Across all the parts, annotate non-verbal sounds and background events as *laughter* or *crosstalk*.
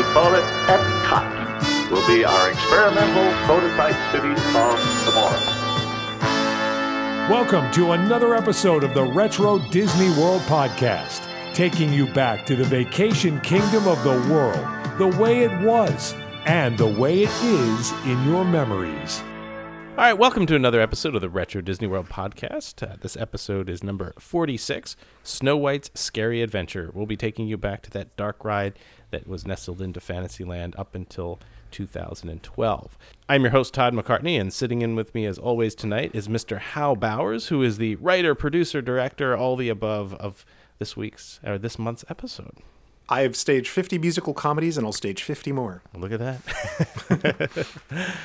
We call it Epcot. Will be our experimental prototype city of tomorrow. Welcome to another episode of the Retro Disney World Podcast, taking you back to the vacation kingdom of the world, the way it was, and the way it is in your memories. All right, welcome to another episode of the Retro Disney World podcast. Uh, this episode is number 46 Snow White's Scary Adventure. We'll be taking you back to that dark ride that was nestled into Fantasyland up until 2012. I'm your host, Todd McCartney, and sitting in with me as always tonight is Mr. Hal Bowers, who is the writer, producer, director, all the above of this week's or this month's episode. I've staged 50 musical comedies and I'll stage 50 more. Look at that. *laughs*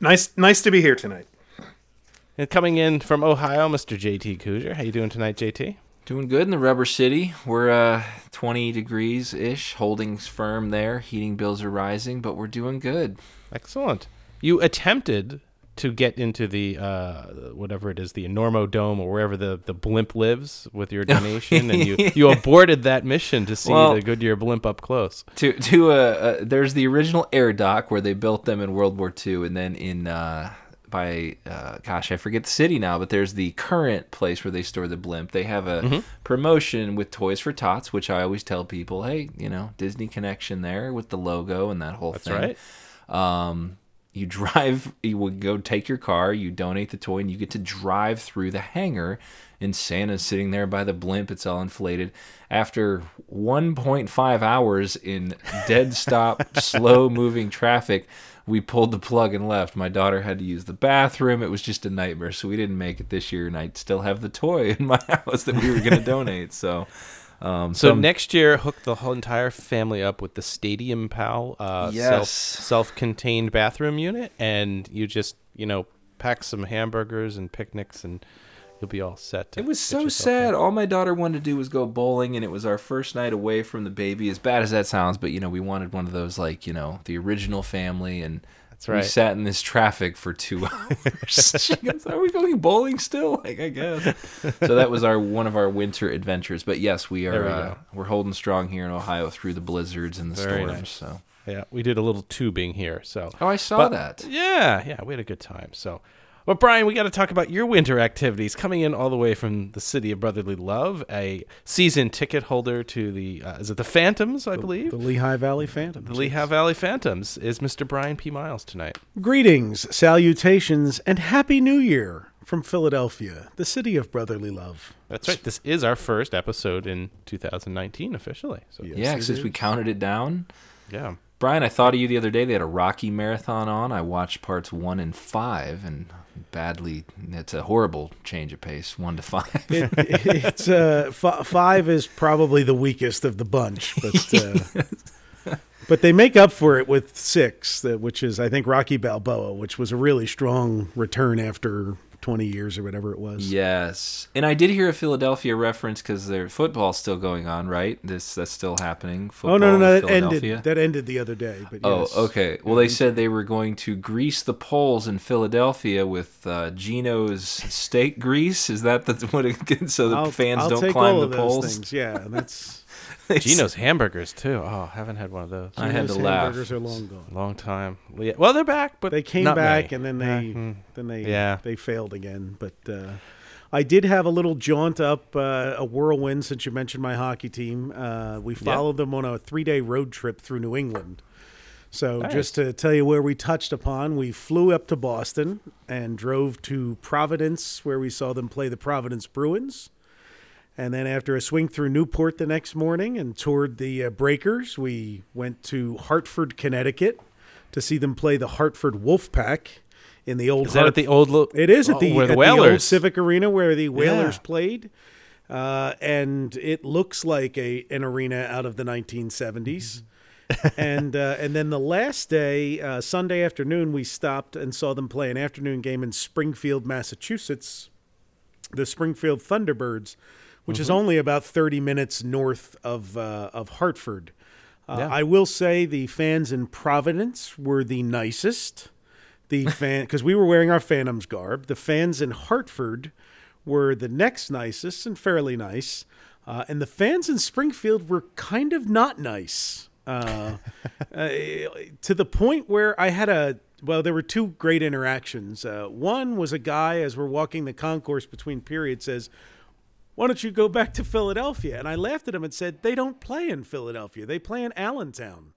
Nice nice to be here tonight. and coming in from Ohio, Mr. JT Cougar. How you doing tonight, JT? Doing good in the rubber city. We're uh, 20 degrees ish, holding firm there. Heating bills are rising, but we're doing good. Excellent. You attempted to get into the uh, whatever it is, the Enormo Dome or wherever the, the blimp lives with your *laughs* donation, and you, you aborted that mission to see Well- the Goodyear blimp up close. To to uh, uh, there's the original air dock where they built them in World War II, and then in uh, by uh, gosh I forget the city now, but there's the current place where they store the blimp. They have a Mm-hmm. promotion with Toys for Tots, which I always tell people, hey, you know, Disney connection there with the logo and that whole That's thing. right. Um, you *laughs* drive, you would go take your car, you donate the toy, and you get to drive through the hangar. And Santa's sitting there by the blimp. It's all inflated. After 1.5 hours in dead stop, *laughs* slow moving traffic, we pulled the plug and left. My daughter had to use the bathroom. It was just a nightmare. So we didn't make it this year. And I still have the toy in my *laughs* house that we were going to donate. So. Um, So some- next year, hook the whole entire family up with the Stadium Pal uh, Yes. self self-contained bathroom unit, and you just you know pack some hamburgers and picnics, and you'll be all set. It was so sad. in. All my daughter wanted to do was go bowling, and it was our first night away from the baby. As bad as that sounds, but you know, we wanted one of those like you know the original family, and That's we sat in this traffic for two *laughs* hours. *laughs* she goes, "Are we going bowling still?" Like I guess. so that was our one of our winter adventures. But yes, we are We uh, we're holding strong here in Ohio through the blizzards and the Very storms. nice. So Yeah, we did a little tubing here, so. oh, I saw But- that. Yeah, yeah, we had a good time. So, but Brian, we got to talk about your winter activities. Coming in all the way from the city of brotherly love, a season ticket holder to the uh, is it the Phantoms, I believe, The Lehigh Valley Phantoms. the Lehigh Valley Phantoms is Mr. Brian P. Miles tonight. Greetings, salutations, and Happy New Year from Philadelphia, the city of brotherly love. That's right. This is our first episode in 2019 officially. So Yes, yeah, it since we counted it down. yeah. Brian, I thought of you the other day. They had a Rocky marathon on. I watched parts one and five, and badly. It's a horrible change of pace, one to five. *laughs* It, it's uh, f- five is probably the weakest of the bunch, but *laughs* uh, but they make up for it with six, which is I think Rocky Balboa, which was a really strong return after twenty years or whatever it was. yes, and I did hear a Philadelphia reference because their football's still going on, right? This that's still happening. Oh no, no, no! That ended. That ended the other day. But Oh, yes. okay. Well, they said they were going to grease the poles in Philadelphia with uh, Geno's steak grease. Is that the, *laughs* what it, *laughs* so the I'll, fans I'll don't climb the poles? things. Yeah, that's *laughs* *laughs* Gino's hamburgers too. Oh, haven't had one of those. I had those to laugh. hamburgers are long gone. Long time. Well, they're back, but they came not back many. and then Yeah, they mm. then they Yeah. they failed again but uh, I did have a little jaunt up uh, a whirlwind since you mentioned my hockey team uh, we followed them on a three day road trip through New England so Nice. just to tell you where we touched upon we flew up to Boston and drove to Providence where we saw them play the Providence Bruins and then after a swing through Newport the next morning and toured the uh, Breakers, we went to Hartford, Connecticut to see them play the Hartford Wolfpack in the old Is that at the old? Lo- It is at oh, the, where the at the old? Civic Arena where the Whalers Yeah. played. uh, and it looks like a an arena out of the 1970s. *laughs* and uh, and then the last day, uh, Sunday afternoon, we stopped and saw them play an afternoon game in Springfield, Massachusetts. The Springfield Thunderbirds, which is only about 30 minutes north of uh, of Hartford. Uh, Yeah. I will say the fans in Providence were the nicest. The *laughs* fan because we were wearing our Phantoms garb. The fans in Hartford were the next nicest and fairly nice, uh, and the fans in Springfield were kind of not nice. Uh, *laughs* uh, to the point where I had a well, there were two great interactions. Uh, one was a guy as we're walking the concourse between periods says, "Why don't you go back to Philadelphia?" And I laughed at him and said, "They don't play in Philadelphia. They play in Allentown."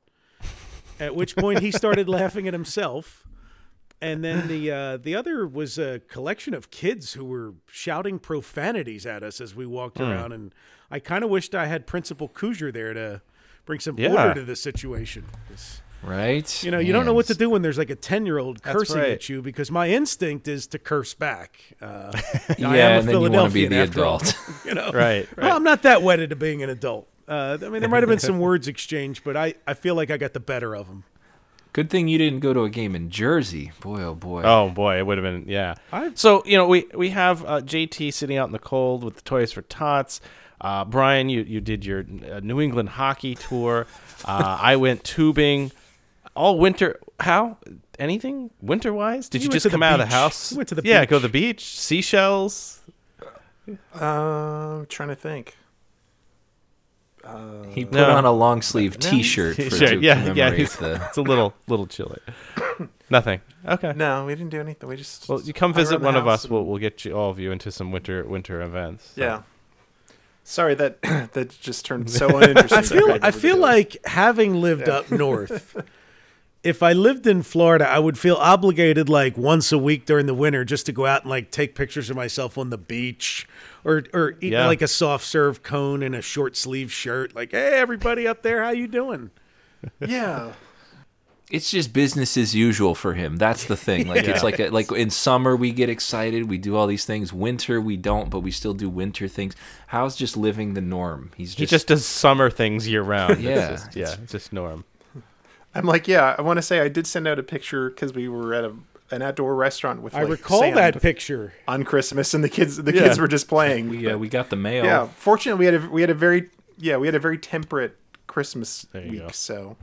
At which point he started laughing at himself. And then the uh, the other was a collection of kids who were shouting profanities at us as we walked around, and I kind of wished I had Principal Kujar there to bring some Yeah. order to the situation. Right? You know, you don't know what to do when there's like a ten year old cursing right. at you because my instinct is to curse back. Uh, *laughs* I Yeah, am a and then you want to be Philadelphian the after all, adult. *laughs* you know, Right, right. Well, I'm not that wedded to being an adult. Uh, I mean, there might have been *laughs* some words exchanged, but I, I feel like I got the better of them. Good thing you didn't go to a game in Jersey. Boy, oh boy. Oh boy, it would have been yeah. I've- So you know we we have uh, JT sitting out in the cold with the Toys for Tots. Uh, Brian, you you did your uh, New England hockey tour. Uh, I went tubing all winter. How anything winter wise? Did You you, just come out of the house? You went to the yeah, go to the beach, seashells. Uh, I'm trying to think. he put no. on a long sleeve T-shirt for Sure, yeah, yeah. commemorate It's, the. *laughs* it's a little little chilly. *coughs* Nothing. Okay. No, we didn't do anything. We just Well, you come hung around visit the one of house us. We'll we'll get you all of you into some winter winter events. So. Yeah. Sorry that *coughs* that just turned so *laughs* uninteresting. I feel I feel like having lived up north. *laughs* If I lived in Florida, I would feel obligated like once a week during the winter just to go out and like take pictures of myself on the beach or or eat Yeah. like a soft serve cone in a short sleeve shirt like, "Hey everybody up there, how you doing?" *laughs* yeah. It's just business as usual for him. That's the thing. *laughs* Like it's like a, like in summer we get excited, we do all these things. Winter we don't, but we still do winter things. How's just living the norm? He's just, He just does summer things year round. *laughs* Yeah, It's just, yeah, it's just norm. I'm like, yeah. I want to say I did send out a picture because we were at a an outdoor restaurant with. I like, recall sand that picture. on Christmas, and the kids the Yeah. kids were just playing. we uh, we got the mail. yeah. Fortunately, we had a we had a very yeah we had a very temperate Christmas week. go. So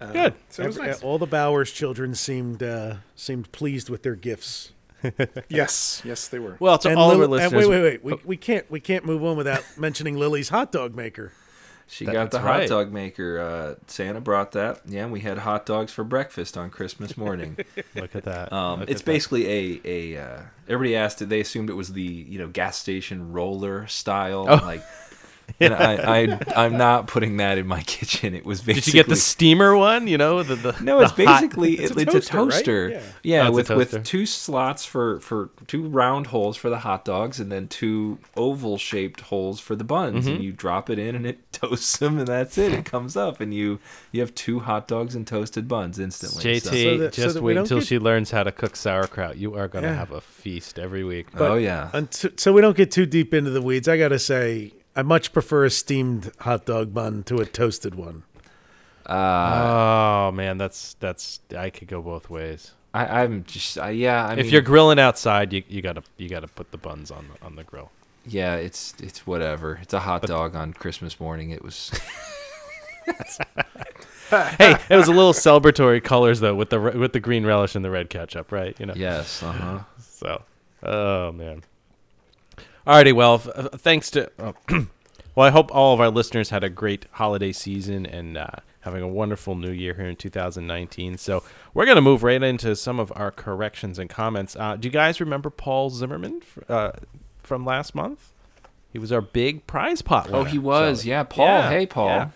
uh, Good. So it was Every- nice. All the Bowers children seemed uh, seemed pleased with their gifts. *laughs* yes, yes, they were. Well, to And all of our Lil- and listeners, wait, wait, wait. We, we can't we can't move on without mentioning Lily's hot dog maker. She That- got the hot right. dog maker. Uh, Santa brought that. Yeah, and we had hot dogs for breakfast on Christmas morning. *laughs* look at that. Um, Look it's at that. basically a a. Uh, everybody asked it. They assumed it was the you know gas station roller style. Oh. Like, *laughs* and I, I I'm not putting that in my kitchen. It was basically. Did you get the steamer one? You know, the, the No, it's the hot- basically It's it's, a it's a toaster, right? Yeah. Yeah, Oh, with toaster. with two slots for for two round holes for the hot dogs, and then two oval shaped holes for the buns. Mm-hmm. And you drop it in, and it *laughs* toasts them, and that's it. It comes up, and you you have two hot dogs and toasted buns instantly. JT, So- So that- just that we wait don't until get- she learns how to cook sauerkraut. You are gonna Yeah. have a feast every week. oh yeah, Until, so we don't get too deep into the weeds. I gotta say, I much prefer a steamed hot dog bun to a toasted one. oh man, that's that's I could go both ways. I, I'm just I, yeah. I if mean, you're grilling outside, you, you gotta you gotta put the buns on the, on the grill. yeah, it's it's whatever. It's a hot dog on Christmas morning. It was *laughs* *laughs* hey, it was a little celebratory colors though, with the with the green relish and the red ketchup, right? You know. yes, uh huh. So, oh man. Alrighty, well, f- uh, thanks to. oh, *clears throat* well, I hope all of our listeners had a great holiday season and uh, having a wonderful new year here in 2019. So we're gonna move right into some of our corrections and comments. Uh, do you guys remember Paul Zimmerman f- uh, from last month? He was our big prize pot. Oh, he was. So- yeah, Paul. hey, Paul. yeah.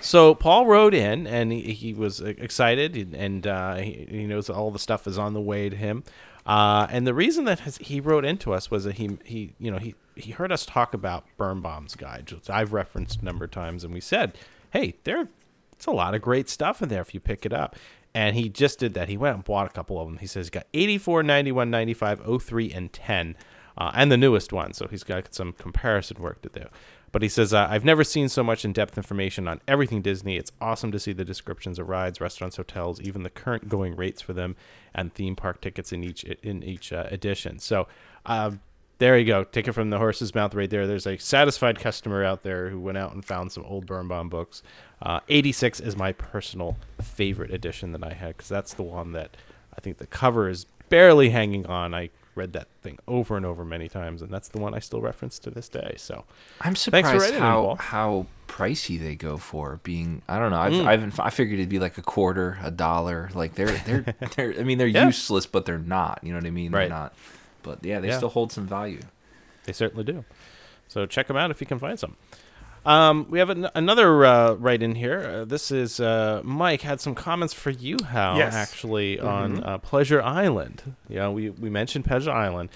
So Paul wrote in, and he, he was excited, and, and uh, he, he knows all the stuff is on the way to him. Uh, and the reason that he wrote into us was that he he you know he he heard us talk about Birnbaum's guide, which I've referenced a number of times, and we said, hey, there it's a lot of great stuff in there if you pick it up. And he just did that. He went and bought a couple of them. He says he's got 84, 91, 95, 03, and 10. uh, and the newest one. So he's got some comparison work to do. But he says, uh, I've never seen so much in depth information on everything Disney. It's awesome to see the descriptions of rides, restaurants, hotels, even the current going rates for them, and theme park tickets in each in each uh, edition. So um, there you go. Take it from the horse's mouth right there. There's a satisfied customer out there who went out and found some old Birnbaum books. Uh, 86 is my personal favorite edition that I had because that's the one that I think the cover is barely hanging on. I read that thing over and over many times, and that's the one I still reference to this day. So I'm surprised how how pricey they go for being. I don't know. I've, Mm. I've I figured it'd be like a quarter, a dollar. Like they're they're *laughs* they're. I mean, they're Yeah. useless, but they're not. You know what I mean? Right. They're not. But yeah, they Yeah. still hold some value. They certainly do. So check them out if you can find some. Um, we have an- another uh, right in here. Uh, this is uh, Mike had some comments for you, Hal, Yes. actually on uh, Pleasure Island. You know, we we mentioned Pleasure Island.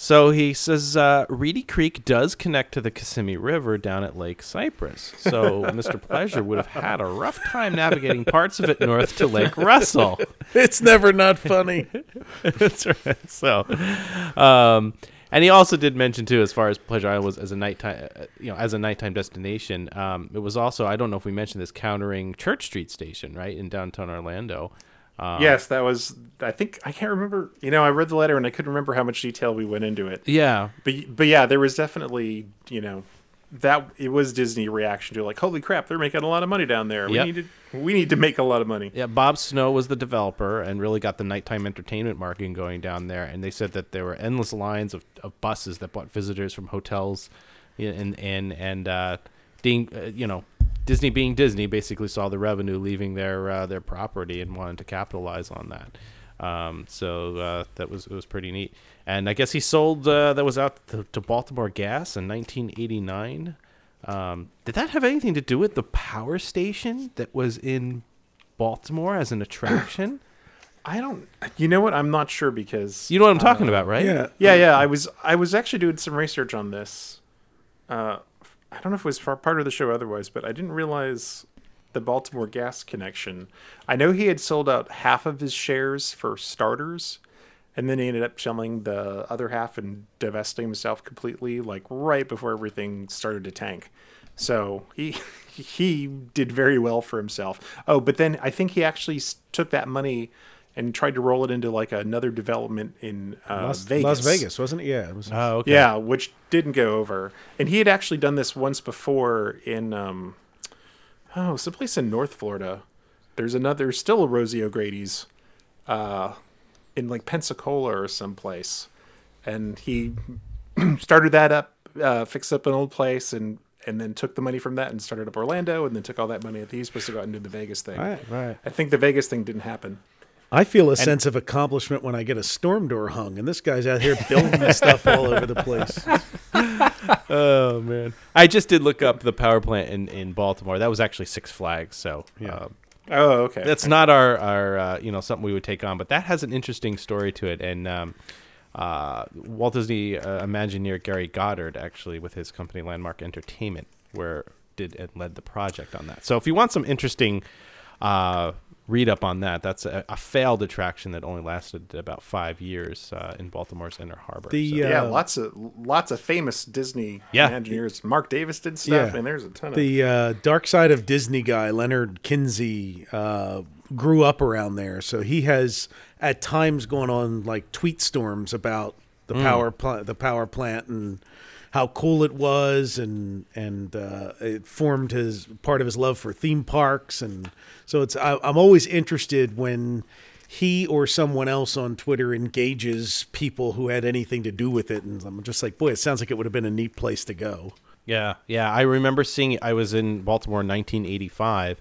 So he says uh, Reedy Creek does connect to the Kissimmee River down at Lake Cypress. So *laughs* Mr. Pleasure would have had a rough time navigating parts of it north to Lake *laughs* Russell. It's never not funny. *laughs* That's right. So, um, and he also did mention too, as far as Pleasure Island was as a nighttime, uh, you know, as a nighttime destination. Um, it was also I don't know if we mentioned this countering Church Street Station, right in downtown Orlando. Um, yes, that was. I think I can't remember. You know, I read the letter and I couldn't remember how much detail we went into it. Yeah. But but yeah, there was definitely you know that it was Disney reaction to like, holy crap, they're making a lot of money down there. We need to we need to make a lot of money. Yeah, Bob Snow was the developer and really got the nighttime entertainment marketing going down there. And they said that there were endless lines of, of buses that brought visitors from hotels, and and and uh, being uh, you know Disney being Disney basically saw the revenue leaving their uh, their property and wanted to capitalize on that. Um, so uh, that was it was pretty neat. And I guess he sold uh, that was out to, to Baltimore Gas in 1989. Um, did that have anything to do with the power station that was in Baltimore as an attraction? I don't. You know what? I'm not sure because You know what I'm talking about, right? Yeah. Yeah, yeah. I was I was actually doing some research on this. Uh, I don't know if it was part of the show otherwise, but I didn't realize the Baltimore gas connection. I know he had sold out half of his shares for starters, and then he ended up selling the other half and divesting himself completely, like right before everything started to tank. So he *laughs* he did very well for himself. Oh, but then I think he actually took that money and tried to roll it into like another development in uh, Las, Vegas. Las Vegas, wasn't it? Yeah. It was, Oh, okay. Yeah, which didn't go over. And he had actually done this once before in um oh, someplace in North Florida. There's another still a Rosie O'Grady's uh in like Pensacola or someplace. And he *clears throat* started that up, uh fixed up an old place and and then took the money from that and started up Orlando and then took all that money that he's supposed to go out and do the Vegas thing. Right, right. I think the Vegas thing didn't happen. I feel a sense of accomplishment when I get a storm door hung, and this guy's out here building this *laughs* stuff all over the place. *laughs* Oh man, I just did look up the power plant in, in Baltimore. That was actually Six Flags, so um, Oh, okay. that's not our our uh, you know something we would take on, but that has an interesting story to it. And um, uh, Walt Disney uh, Imagineer Gary Goddard actually with his company Landmark Entertainment, where did and led the project on that. So if you want some interesting uh, read up on that, that's a, a failed attraction that only lasted about five years uh, in Baltimore's Inner Harbor. The, So- yeah, uh, lots of lots of famous Disney Yeah. engineers. Marc Davis did stuff, Yeah. and there's a ton of The uh, Dark Side of Disney guy, Leonard Kinsey, uh, grew up around there, so he has at times gone on like tweet storms about the power plant, the power plant, and how cool it was, and and uh, it formed his part of his love for theme parks, and so it's I, I'm always interested when he or someone else on Twitter engages people who had anything to do with it, and I'm just like, boy, it sounds like it would have been a neat place to go. Yeah, yeah. I remember seeing. I was in Baltimore in 1985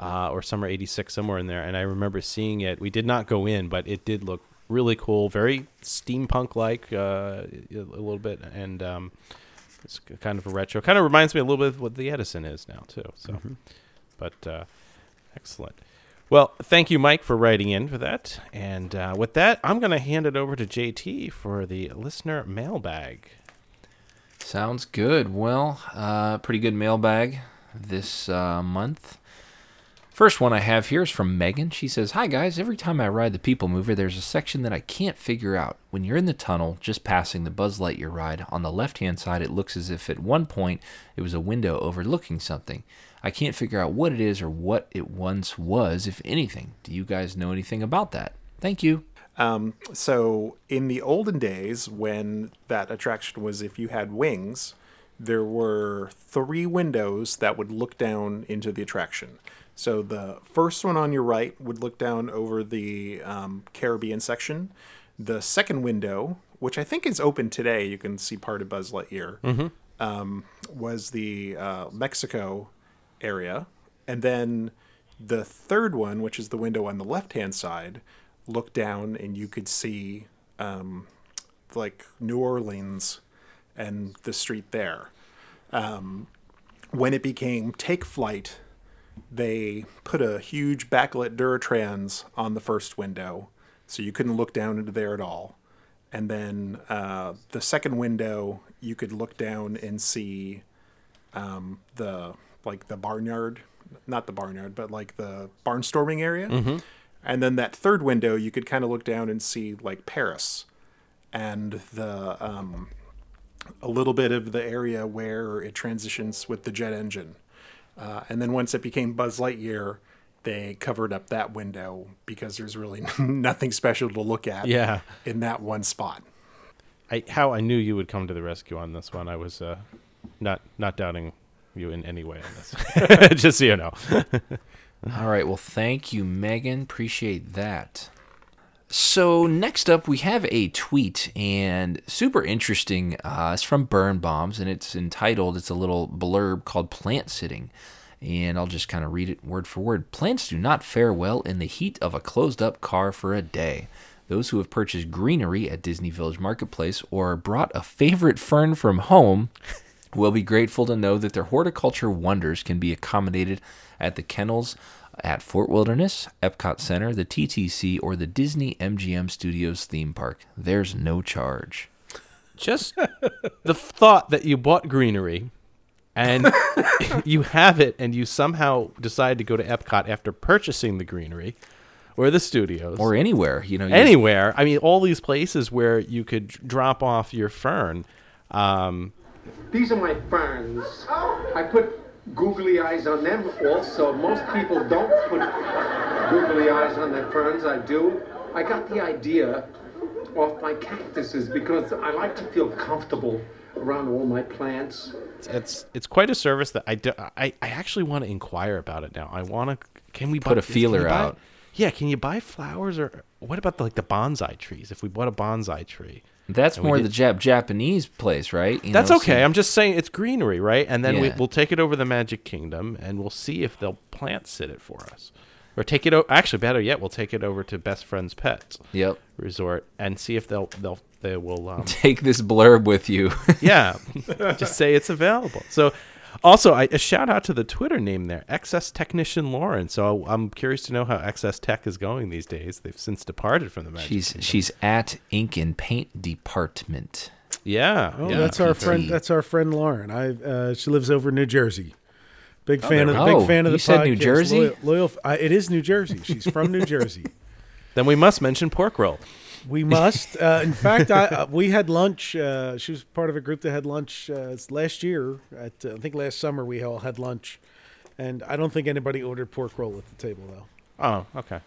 uh, or summer 86, somewhere in there. And I remember seeing it. We did not go in, but it did look really cool, very steampunk like uh, a little bit. And um, it's kind of a retro. Kind of reminds me a little bit of what the Edison is now, too. So, but uh, excellent. Well, thank you, Mike, for writing in for that. And uh, with that, I'm going to hand it over to JT for the listener mailbag. Sounds good. Well, uh, pretty good mailbag this uh, month. First one I have here is from Megan. She says, Hi guys, every time I ride the People Mover, there's a section that I can't figure out. When you're in the tunnel, just passing the Buzz Lightyear ride, on the left hand side, it looks as if at one point it was a window overlooking something. I can't figure out what it is or what it once was, if anything. Do you guys know anything about that? Thank you. Um, so in the olden days, when that attraction was if you had wings, there were three windows that would look down into the attraction. So the first one on your right would look down over the um, Caribbean section. The second window, which I think is open today, you can see part of Buzz Lightyear, um, was the uh, Mexico area. And then the third one, which is the window on the left hand side, looked down and you could see um, like New Orleans and the street there. Um, when it became Take Flight, they put a huge backlit Duratrans on the first window, so you couldn't look down into there at all. And then uh, the second window, you could look down and see um, the like the barnyard, not the barnyard, but like the barnstorming area. And then that third window, you could kind of look down and see like Paris and the um, a little bit of the area where it transitions with the jet engine. Uh, and then once it became Buzz Lightyear, they covered up that window because there's really *laughs* nothing special to look at Yeah. in that one spot. I, how I knew you would come to the rescue on this one. I was uh, not not doubting you in any way on this. *laughs* Just so you know. *laughs* All right. Well, thank you, Megan. Appreciate that. So next up, we have a tweet and super interesting. Uh, it's from Birnbaum's and it's entitled. It's a little blurb called "Plant Sitting," and I'll just kind of read it word for word. Plants do not fare well in the heat of a closed-up car for a day. Those who have purchased greenery at Disney Village Marketplace or brought a favorite fern from home will be grateful to know that their horticulture wonders can be accommodated at the kennels at Fort Wilderness, Epcot Center, the TTC, or the Disney MGM Studios theme park. There's no charge. Just the thought that you bought greenery and *laughs* you have it and you somehow decide to go to Epcot after purchasing the greenery or the studios Or anywhere, you know. anywhere. I mean, all these places where you could drop off your fern. Um, These are my ferns. I put googly eyes on them also. Most people don't put googly eyes on their ferns. I do. I got the idea off my cactuses because I like to feel comfortable around all my plants. it's it's quite a service that I, do, I I actually want to inquire about it now. I want to. Can we Put buy, a feeler buy- out. Yeah, can you buy flowers or what about the, like the bonsai trees? If we bought a bonsai tree, That's more the Jap- Japanese place, right? You That's know, okay. so- I'm just saying it's greenery, right? And then we, Yeah. we'll take it over the Magic Kingdom, and we'll see if they'll plant sit it for us, or take it. O- Actually, better yet, we'll take it over to Best Friends Pets Yep. Resort and see if they'll they'll they will. Um, *laughs* Take this blurb with you. yeah, *laughs* just say it's available. So, also, I, a shout out to the Twitter name there, XS Technician Lauren. So I'm curious to know how XS Tech is going these days. They've since departed from the Magic. she's Kingdom. she's at Ink and Paint Department. yeah. Oh, yeah. that's our P3. friend. That's our friend Lauren. I uh, she lives over in New Jersey. Big fan of we big go. fan of the said New. Jersey? Loyal, loyal uh, it is New Jersey. She's from New *laughs* Jersey. Then we must mention pork roll. We must. Uh, in fact, I uh, we had lunch. Uh, she was part of a group that had lunch uh, last year. At uh, I think last summer we all had lunch, and I don't think anybody ordered pork roll at the table though. Oh, okay.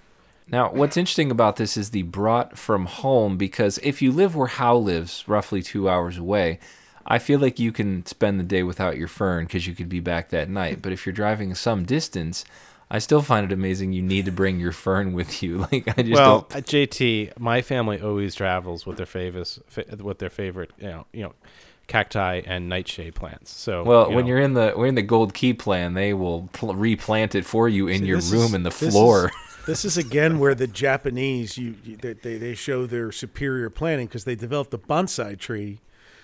Now, what's interesting about this is the brought from home because if you live where Hal lives, roughly two hours away, I feel like you can spend the day without your fern because you could be back that night. But if you're driving some distance, I still find it amazing you need to bring your fern with you. *laughs* Like I just well, don't. Uh, at JT, my family always travels with their favorites, with their favorite, you know, you know, cacti and nightshade plants. So, Well, you when know, you're in the we're in the Gold Key plan, they will pl- replant it for you in See, your room is- in the this is- floor. *laughs* This is again where the Japanese you, you they, they they show their superior planning because they developed a bonsai tree,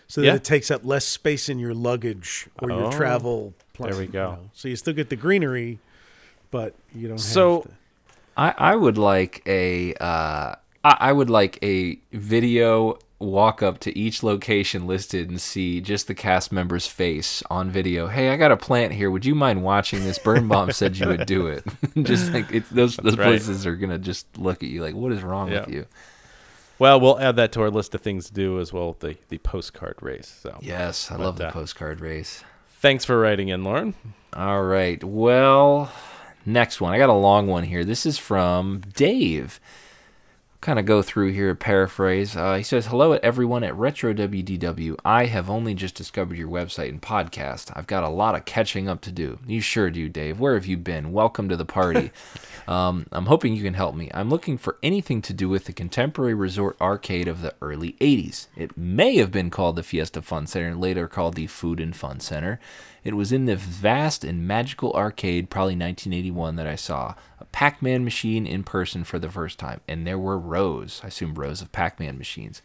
so that Yeah. it takes up less space in your luggage or your Oh, travel. there we you go. know. So you still get the greenery, but you don't. So- have to. I, I would like a uh, I, I would like a video walk up to each location listed and see just the cast member's face on video. Hey, I got a plant here. Would you mind watching this? Birnbaum said you would do it. *laughs* just like it, those those right. places are gonna just look at you like, what is wrong with you? Well, we'll add that to our list of things to do as well. The the postcard race. So Yes, I But, love the uh, postcard race. thanks for writing in, Lauren. All right. Well, next one. I got a long one here. This is from Dave. Kind of go through here, paraphrase. Uh, he says, Hello, everyone at Retro WDW. I have only just discovered your website and podcast. I've got a lot of catching up to do. You sure do, Dave. Where have you been? Welcome to the party. *laughs* um, I'm hoping you can help me. I'm looking for anything to do with the contemporary resort arcade of the early 80s. It may have been called the Fiesta Fun Center and later called the Food and Fun Center. It was in the vast and magical arcade, probably 1981, that I saw a Pac Man machine in person for the first time. And there were rows, I assume rows of Pac Man machines.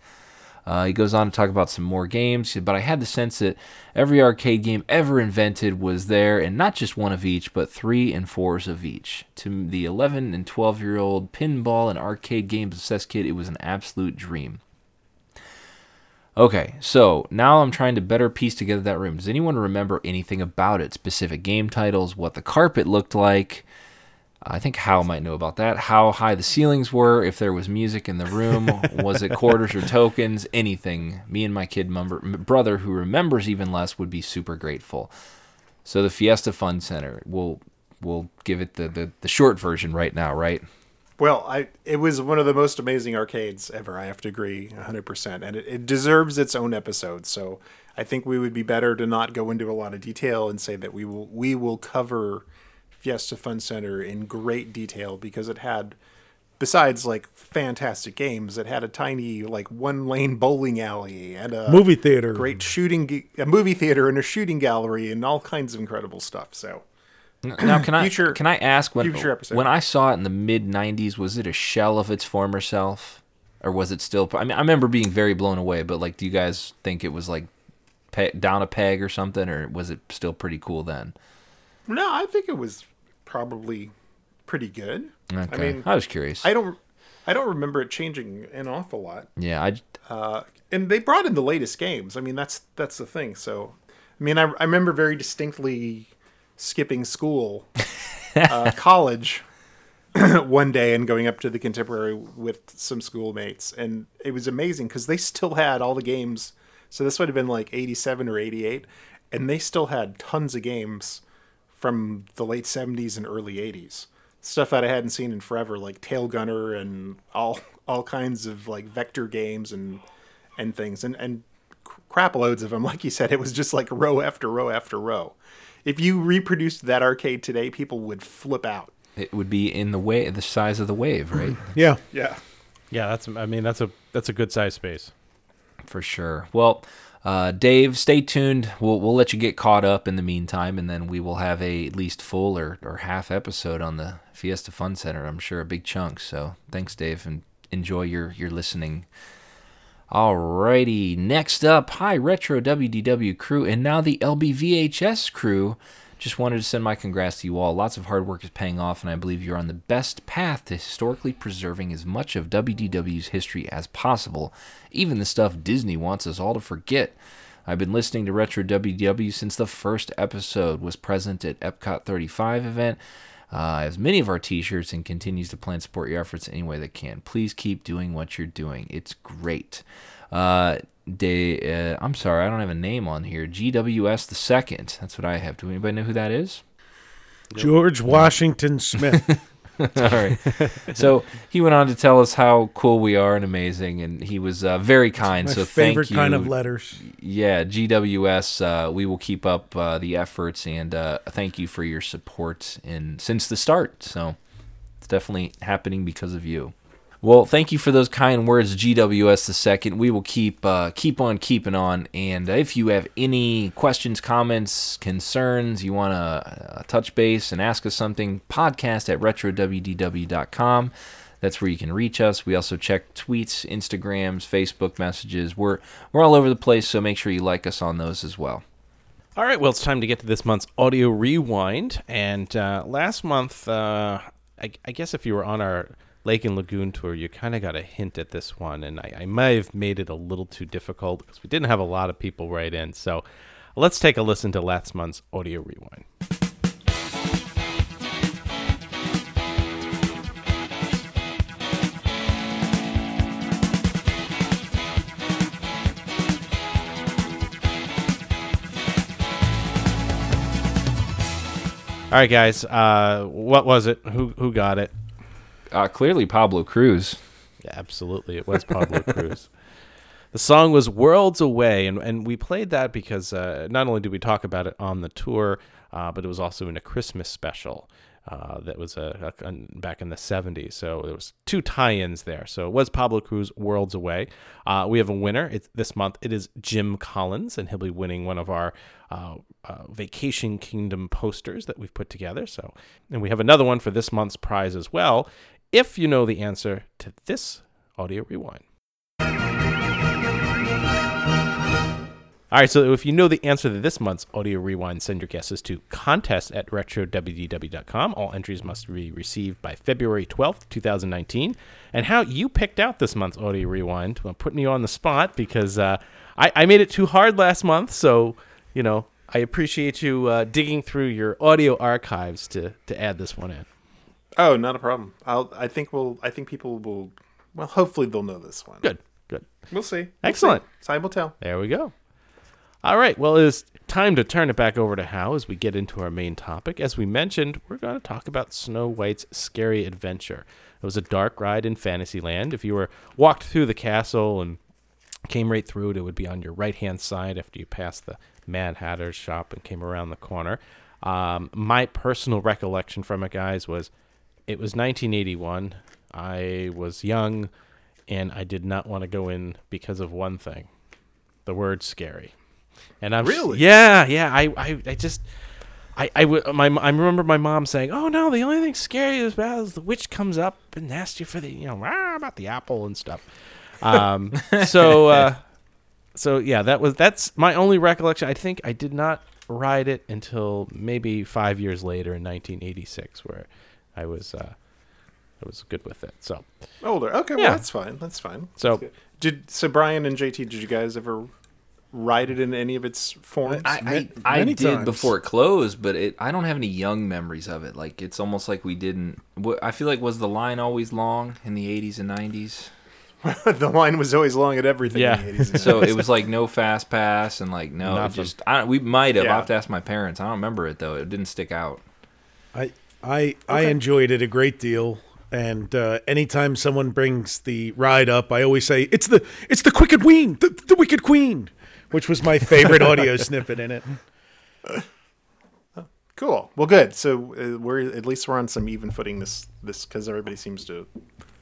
Uh, he goes on to talk about some more games, but I had the sense that every arcade game ever invented was there, and not just one of each, but three and fours of each. To the 11 and 12 year old pinball and arcade game obsessed kid, it was an absolute dream. Okay, so now I'm trying to better piece together that room. Does anyone remember anything about it? Specific game titles, what the carpet looked like? I think Hal might know about that. How high the ceilings were, if there was music in the room, *laughs* was it quarters or tokens, anything. Me and my kid member, brother, who remembers even less, would be super grateful. So the Fiesta Fun Center, we'll we'll give it the, the, the short version right now, right? Well, I it was one of the most amazing arcades ever. I have to agree, 100%. And it, it deserves its own episode. So I think we would be better to not go into a lot of detail and say that we will we will cover Fiesta Fun Center in great detail because it had besides like fantastic games, it had a tiny like one lane bowling alley and a Movie theater. great shooting a movie theater and a shooting gallery and all kinds of incredible stuff. So Now, can I Future- can I ask when when I saw it in the mid '90s, was it a shell of its former self, or was it still? I mean, I remember being very blown away. But like, do you guys think it was like pe- down a peg or something, or was it still pretty cool then? No, I think it was probably pretty good. Okay, I mean, I was curious. I don't, I don't remember it changing an awful lot. yeah, I Uh, and they brought in the latest games. I mean, that's that's the thing. So, I mean, I, I remember very distinctly skipping school, uh, *laughs* college, *clears throat* one day and going up to the contemporary with some schoolmates, and it was amazing because they still had all the games. So this would have been like '87 or '88, and they still had tons of games from the late '70s and early '80s. Stuff that I hadn't seen in forever, like Tail Gunner and all all kinds of like vector games and and things, and and crap loads of them. Like you said, it was just like row after row after row. If you reproduced that arcade today, people would flip out. it would be in the way the size of the wave, right? Yeah. Yeah. Yeah, that's. I mean, that's a that's a good size space. For sure. Well, uh, Dave, stay tuned. We'll we'll let you get caught up in the meantime, and then we will have a at least full or, or half episode on the Fiesta Fun Center. I'm sure a big chunk. So thanks, Dave, and enjoy your your listening. Alrighty, next up, hi Retro WDW crew, and now the LBVHS crew. Just wanted to send my congrats to you all. Lots of hard work is paying off, and I believe you're on the best path to historically preserving as much of WDW's history as possible, even the stuff Disney wants us all to forget. I've been listening to Retro WDW since the first episode was present at Epcot 35 event. Uh, has many of our t-shirts and continues to plan support your efforts any way that can. Please keep doing what you're doing. It's great. Uh, uh, I'm sorry, I don't have a name on here. GWS the second. That's what I have. Do anybody know who that is? George Washington Smith. *laughs* *laughs* All right. so he went on to tell us how cool we are and amazing, and he was uh, very kind. So favorite thank you. kind of letters. Yeah, GWS. Uh, we will keep up uh, the efforts, and uh, thank you for your support in since the start. So it's definitely happening because of you. Well, thank you for those kind words, GWS the second. We will keep uh, keep on keeping on, and if you have any questions, comments, concerns, you want to uh, touch base and ask us something, podcast at retrowdw.com. That's where you can reach us. We also check tweets, Instagrams, Facebook messages. We're we're all over the place, so make sure you like us on those as well. All right, well, it's time to get to this month's audio rewind. And uh, last month, uh, I, I guess if you were on our Lake and Lagoon tour, you kind of got a hint at this one, and I, I may have made it a little too difficult because we didn't have a lot of people write in. So let's take a listen to last month's audio rewind. All right, guys. Uh, what was it? Who who got it? Uh, clearly, Pablo Cruise. Yeah, absolutely. It was Pablo *laughs* Cruise. The song was Worlds Away, and, and we played that because uh, not only did we talk about it on the tour, uh, but it was also in a Christmas special uh, that was a, a, back in the 70s. So there was two tie-ins there. So it was Pablo Cruise, Worlds Away. Uh, we have a winner it's, this month. It is Jim Collins, and he'll be winning one of our uh, uh, Vacation Kingdom posters that we've put together. So, and we have another one for this month's prize as well. If you know the answer to this audio rewind. All right, so if you know the answer to this month's audio rewind, send your guesses to contest at retrowdw.com. All entries must be received by February 12th, 2019. And how you picked out this month's audio rewind, well, putting you on the spot because uh, I, I made it too hard last month. So, you know, I appreciate you uh, digging through your audio archives to, to add this one in. Oh, not a problem. I'll. I think we'll. I think people will. Well, hopefully they'll know this one. Good, good. We'll see. We'll Excellent. see. Time will tell. There we go. All right. Well, it's time to turn it back over to Hal as we get into our main topic. As we mentioned, we're going to talk about Snow White's scary adventure. It was a dark ride in Fantasyland. If you were walked through the castle and came right through it, it would be on your right hand side after you passed the Mad Hatter's shop and came around the corner. Um, my personal recollection from it, guys, was it was 1981. I was young, and I did not want to go in because of one thing: the word "scary." And I'm Really? yeah, yeah. I, I, I just. I, I, my, I remember my mom saying, "Oh no, the only thing scary is about is the witch comes up and asks you for the, you know, rah, about the apple and stuff." Um, *laughs* so, uh, so yeah, that was that's my only recollection. I think I did not ride it until maybe five years later in 1986, where I was, uh, I was good with it. So, Older. Okay. Well, Yeah. that's fine. That's fine. So- That's did so Brian and JT? Did you guys ever ride it in any of its forms? I, Ma- I, I did times. before it closed, but it, I don't have any young memories of it. Like it's almost like we didn't. I feel like was the line always long in the 80s and 90s? *laughs* the line was always long at everything. Yeah. In the 80s and *laughs* So it was like no fast pass and like no, it Nothing. just I, we might have. Yeah. I'll have to ask my parents. I don't remember it though. It didn't stick out. I I I enjoyed it a great deal. And uh, anytime someone brings the ride up, I always say it's the it's the Wicked Queen, the, the Wicked Queen, which was my favorite audio *laughs* snippet in it. Cool. Well, good. So uh, we're at least we're on some even footing this this because everybody seems to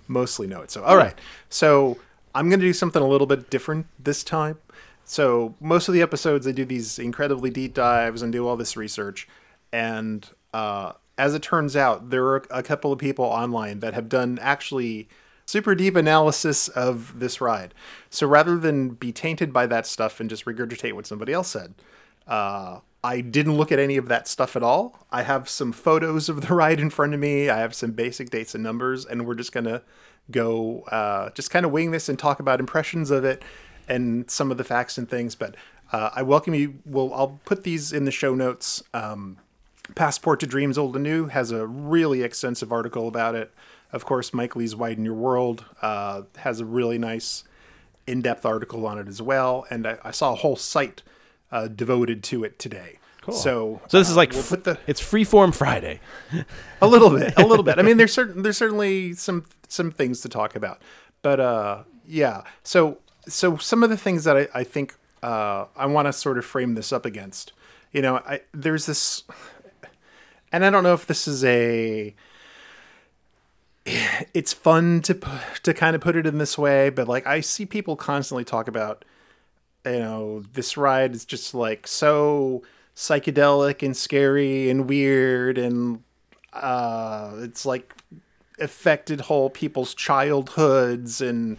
mostly know it. So all right. So I'm going to do something a little bit different this time. So most of the episodes I do these incredibly deep dives and do all this research, and uh, as it turns out, there are a couple of people online that have done actually super deep analysis of this ride. So rather than be tainted by that stuff and just regurgitate what somebody else said, uh, I didn't look at any of that stuff at all. I have some photos of the *laughs* ride in front of me. I have some basic dates and numbers, and we're just gonna go uh, just kind of wing this and talk about impressions of it and some of the facts and things. But uh, I welcome you. Well, I'll put these in the show notes. Um, Passport to Dreams Old and New has a really extensive article about it. Of course, Mike Lee's Widen Your World uh, has a really nice in-depth article on it as well, and I, I saw a whole site uh, devoted to it today. Cool. So, so this is uh, like we'll f- the it's Freeform Friday. *laughs* a little bit, a little bit. I mean, *laughs* there's certain there's certainly some some things to talk about, but uh, yeah. So so some of the things that I, I think uh, I want to sort of frame this up against, you know, I there's this, and I don't know if this is a. It's fun to to kind of put it in this way, but like I see people constantly talk about, you know, this ride is just like so psychedelic and scary and weird and uh it's like affected whole people's childhoods and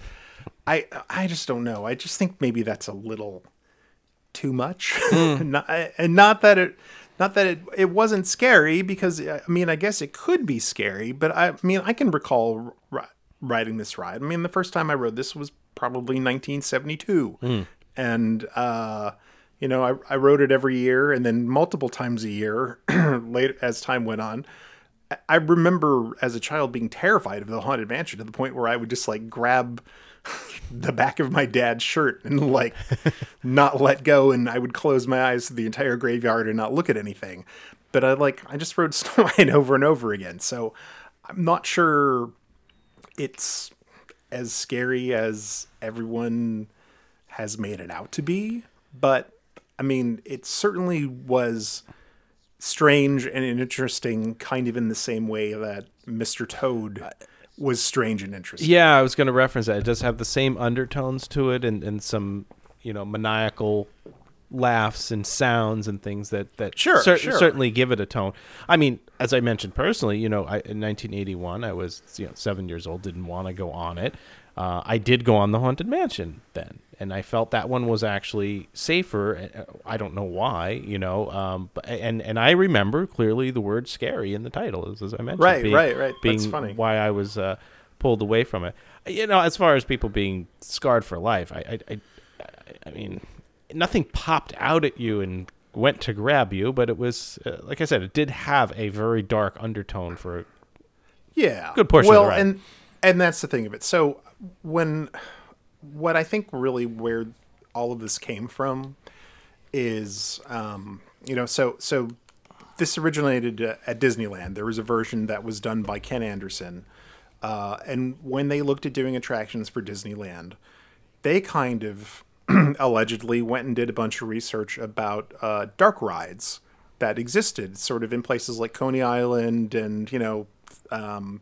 i i just don't know i just think maybe that's a little too much *laughs* not, and not that it not that it it wasn't scary because I mean I guess it could be scary, but I, I mean I can recall ri- riding this ride. I mean the first time I rode this was probably 1972, and uh, you know I, I rode it every year and then multiple times a year *clears throat* later as time went on. I remember as a child being terrified of the haunted mansion to the point where I would just like grab the back of my dad's shirt and like *laughs* not let go and I would close my eyes to the entire graveyard and not look at anything. But I like I just rode *laughs* Snow White over and over again. So I'm not sure it's as scary as everyone has made it out to be, but I mean, it certainly was strange and interesting kind of in the same way that Mr. Toad was strange and interesting. Yeah, I was going to reference that. It does have the same undertones to it, and, and some, you know, maniacal laughs and sounds and things that that Sure, cer- sure. certainly give it a tone. I mean, as I mentioned personally, you know, I, in 1981, I was you know seven years old, didn't want to go on it. Uh, I did go on the haunted mansion then, and I felt that one was actually safer. Uh, I don't know why, you know, um, but, and and I remember clearly the word "scary" in the title, as, as I mentioned. Right, being- right, right. Being That's funny. why I was uh, pulled away from it. You know, as far as people being scarred for life, I, I, I, I mean, nothing popped out at you and went to grab you, but it was, uh, like I said, it did have a very dark undertone for. Yeah. Good portion of Well, and and that's the thing of it. So when what I think really where all of this came from is um, you know, so so this originated at Disneyland. There was a version that was done by Ken Anderson. Uh, and when they looked at doing attractions for Disneyland, they kind of *clears throat* allegedly went and did a bunch of research about uh, dark rides that existed sort of in places like Coney Island and, you know, um,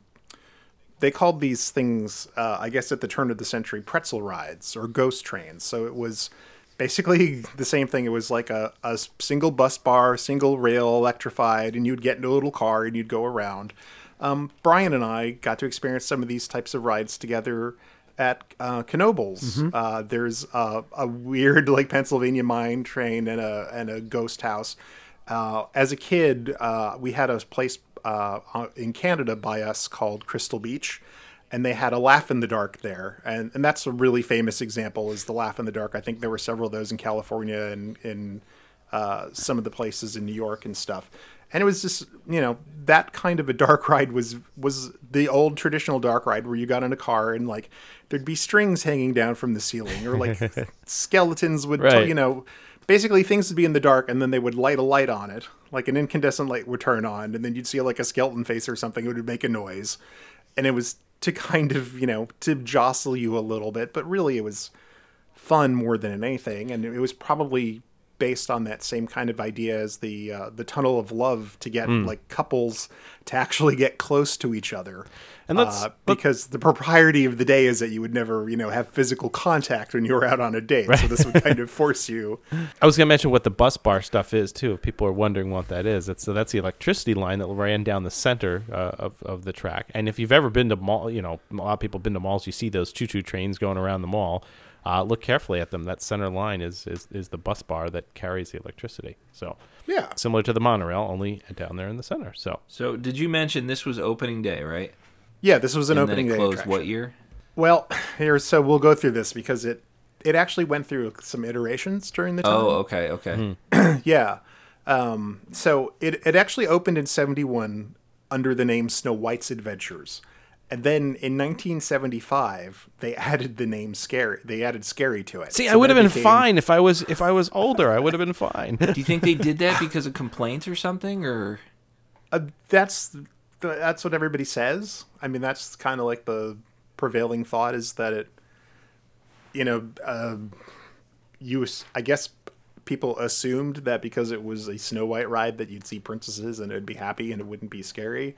they called these things, uh, I guess, at the turn of the century, pretzel rides or ghost trains. So it was basically *laughs* the same thing. It was like a, a single bus bar, single rail, electrified, and you'd get in a little car and you'd go around. Um, Brian and I got to experience some of these types of rides together at uh, Knoebels. Uh, there's a, a weird *laughs* like Pennsylvania mine train and a and a ghost house. Uh, as a kid, uh, we had a place uh, in Canada by us called Crystal Beach, and they had a laugh in the dark there, and and that's a really famous example is the laugh in the dark. I think there were several of those in California and in uh, some of the places in New York and stuff. And it was just you know that kind of a dark ride was was the old traditional dark ride where you got in a car and like there'd be strings hanging down from the ceiling or like *laughs* skeletons would Right. you know basically things would be in the dark and then they would light a light on it like an incandescent light would turn on and then you'd see like a skeleton face or something it would make a noise. And it was to *laughs* kind of you know to jostle you a little bit but really it was fun more than anything and it was probably based on that same kind of idea as the uh, the tunnel of love to get Hmm. like couples to actually get close to each other And let's- uh, because the propriety of the day is that you would never you know have physical contact when you were out on a date so this would kind of force you *laughs* I was going to mention what the bus bar stuff is too. If people are wondering what that is, that's so that's the electricity line that ran down the center uh, of of the track. And if you've ever been to mall, you know, a lot of people have been to malls. You see those choo choo trains going around the mall. Uh, look carefully at them. That center line is, is is the bus bar that carries the electricity. So yeah similar to the monorail, only down there in the center. So So, did you mention this was opening day, right? yeah this was an and opening then it day closed attraction. what year? well here so we'll go through this because it it actually went through some iterations during the time Oh, okay, okay. *clears throat* Yeah. Um, so it, it actually opened in 71 under the name Snow White's Adventures. And then in 1975, they *laughs* added the name Scary. They added Scary to it. see, So I would have been became- fine if I was if I was older. I would have been fine. Do you think they did that *laughs* because of complaints or something, or Uh, that's that's what everybody says. I mean, that's kind of like the prevailing thought is that it, you know, uh, you. I guess people assumed that because it was a Snow White ride that you'd see princesses and it'd be happy and it wouldn't be scary,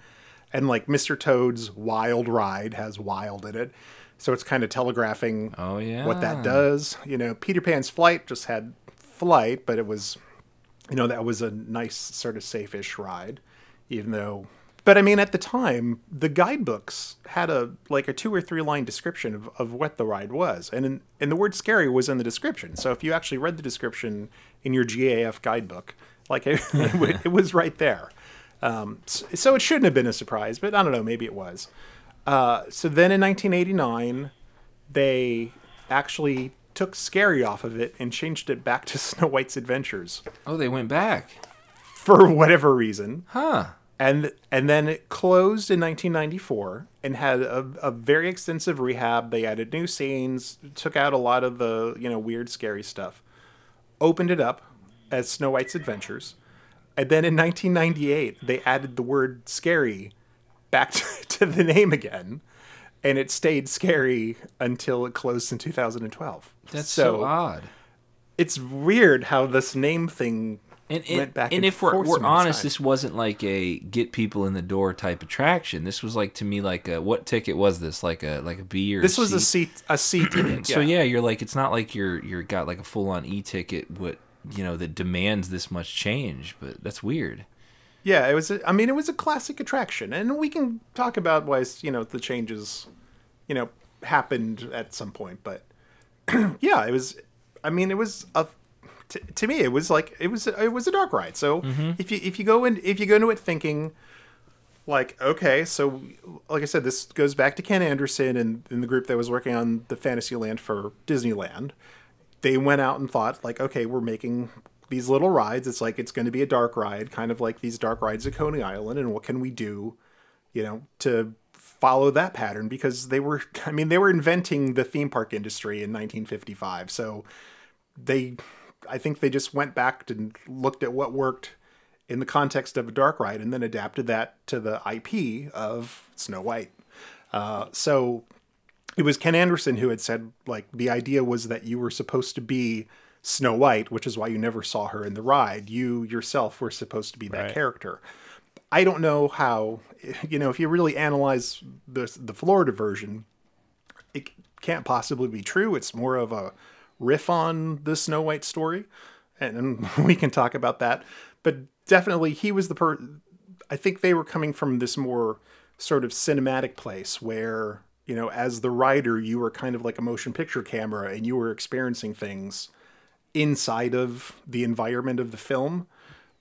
and like Mr. Toad's Wild Ride has wild in it, so it's kind of telegraphing oh yeah, what that does. You know, Peter Pan's Flight just had flight, but it was, you know, that was a nice sort of safe-ish ride, even though. But I mean, at the time, the guidebooks had a like a two or three line description of, of what the ride was, and in, and the word "scary" was in the description. So if you actually read the description in your GAF guidebook, Like it, *laughs* it, it was right there. Um, so it shouldn't have been a surprise, but I don't know, maybe it was. Uh, so then in 1989, they actually took Scary off of it and changed it back to *laughs* Snow White's Adventures Oh, they went back. for whatever reason. Huh. And and then it closed in 1994 and had a, a very extensive rehab. They added new scenes, took out a lot of the you know weird, scary stuff, opened it up as Snow White's Adventures, and then in 1998 they added the word "scary" back to, *laughs* to the name again, and it stayed scary until it closed in 2012. That's so, odd. It's weird how this name thing And, went back and and if we're, we're honest, this wasn't like a get people in the door type attraction. This was like to me like a what ticket was this? Like a like a B or This a was a C? C a C ticket. *clears throat* So yeah, you're like it's not like you're you're got like a full on e ticket what you know that demands this much change, but that's weird. Yeah, it was. A, I mean, it was a classic attraction, and we can talk about why you know the changes, you know, happened at some point. But *clears throat* yeah, it was. I mean, it was a. To, to me, it was like it was. It was a dark ride. So mm-hmm. if you if you go in if you go into it thinking, like okay, so like I said, this goes back to Ken Anderson and, and the group that was working on the Fantasyland for Disneyland they went out and thought like okay we're making these little rides. It's like it's going to be a dark ride kind of like these dark rides at coney island and what can we do you know to follow that pattern? Because they were *laughs* i mean they were inventing the theme park industry in 1955 so they i think they just went back and looked at what worked in the context of a dark ride and then adapted that to the ip of snow white. Uh, so it was Ken Anderson who had said like the idea was that you were supposed to be Snow White, which is why you never saw her in the ride. You yourself were supposed to be that Right. character. I don't know how you know if you really analyze the the Florida version, it can't possibly be true. It's more of a riff on the Snow White story, and, and *laughs* we can talk about that. But definitely, he was the per. I think they were coming from this more sort of cinematic place where you know, as the rider, you were kind of like a motion picture camera, and you were experiencing things inside of the environment of the film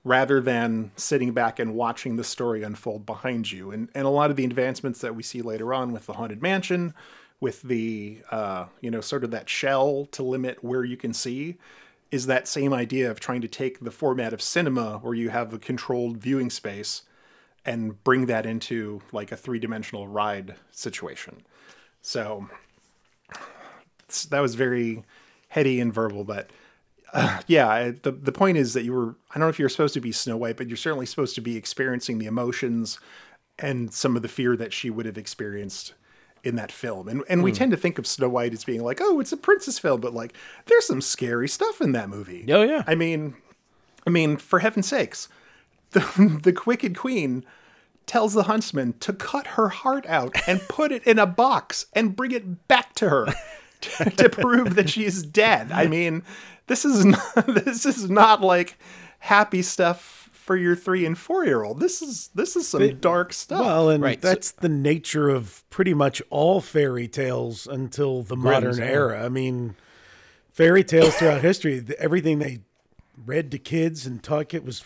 rather than sitting back and watching the story unfold behind you. And and a lot of the advancements that we see later on with the haunted mansion, with the uh, you know sort of that shell to limit where you can see, is that same idea of trying to take the format of cinema where you have a controlled viewing space and bring that into like a three dimensional ride situation. So that was very heady and verbal, but uh, yeah, the the point is that you were I don't know if you're supposed to be Snow White, but you're certainly supposed to be experiencing the emotions and some of the fear that she would have experienced in that film. And and we tend to think of Snow White as being like, oh, it's a princess film, but like there's some scary stuff in that movie. Oh, yeah. I mean, I mean, for heaven's sakes, *laughs* the the wicked queen tells the huntsman to cut her heart out and put it in a box and bring it back to her *laughs* to, to prove that she is dead. I mean, this is not, *laughs* this is not like happy stuff for your three and four year old. This is this is some dark stuff. Well, and Right, so- that's the nature of pretty much all fairy tales until the modern yeah. era. I mean, fairy tales throughout history, th- everything they read to kids and taught it was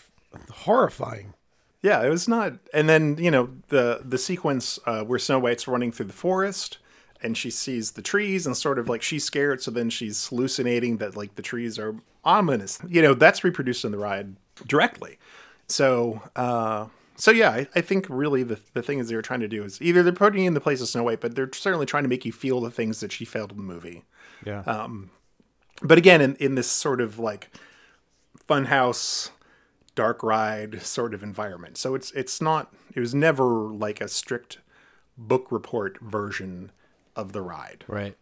horrifying. Yeah, it was not. And then you know the the sequence uh, where Snow White's running through the forest and she sees the trees and sort of like she's scared, so then she's hallucinating that like the trees are ominous. You know that's reproduced in the ride directly. So uh, so yeah, I, I think really the the thing is they were trying to do is either they're putting you in the place of Snow White, but they're certainly trying to make you feel the things that she felt in the movie Yeah. Um, but again in, in this sort of like funhouse dark ride sort of environment so it's it's not it was never like a strict book report version of the ride Right.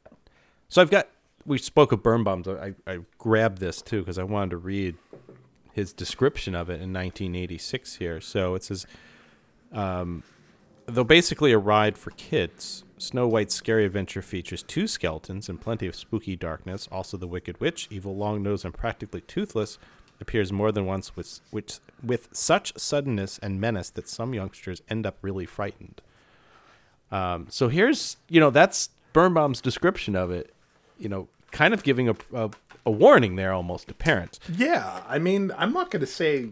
So I've got. We spoke of Birnbaum's. I, I grabbed this too because I wanted to read his description of it in 1986 here. So it says, um, though basically a ride for kids, Snow White's scary adventure features two skeletons and plenty of spooky darkness. Also, the Wicked Witch, evil, long-nosed, and practically toothless, appears more than once with which with such suddenness and menace that some youngsters end up really frightened. Um, so here's, you know, that's Birnbaum's description of it. You know, kind of giving a, a, a warning there almost to parents. yeah i mean i'm not going to say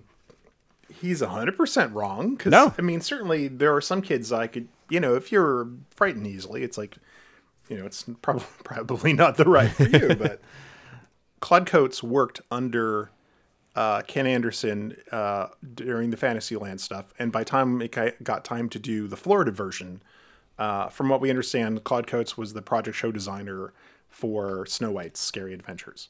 he's 100% wrong. Cause, No. I mean, certainly there are some kids I could, you know, if you're frightened easily, it's like, you know, it's probably, *laughs* probably not the right for you. *laughs* but Claude Coats worked under uh, Ken Anderson uh, during the Fantasyland stuff. And by time it got time to do the Florida version, uh, from what we understand, Claude Coats was the project show designer for Snow White's Scary Adventures.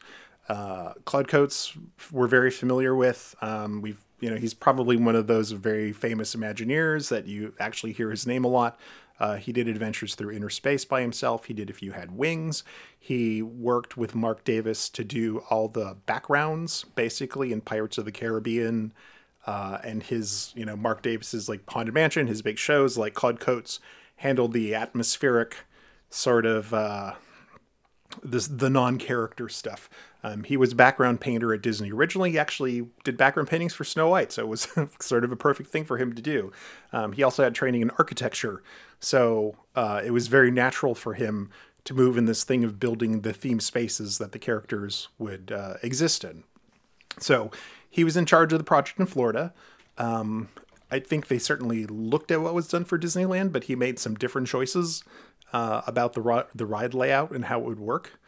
Uh, Claude Coats we're very familiar with. Um, we've you know he's probably one of those very famous Imagineers that you actually hear his name a lot. Uh, he did Adventures Through Inner Space by himself. He did If You Had Wings. He worked with Marc Davis to do all the backgrounds, basically, in Pirates of the Caribbean. Uh, and his, you know, Marc Davis's like Haunted Mansion, his big shows, like Claude Coats handled the atmospheric sort of uh, this the non-character stuff. Um, he was a background painter at Disney originally. He actually did background paintings for Snow White, so it was *laughs* sort of a perfect thing for him to do. Um, he also had training in architecture, so uh, it was very natural for him to move in this thing of building the theme spaces that the characters would uh, exist in. So he was in charge of the project in Florida. Um, I think they certainly looked at what was done for Disneyland, but he made some different choices uh, about the ri- the ride layout and how it would work.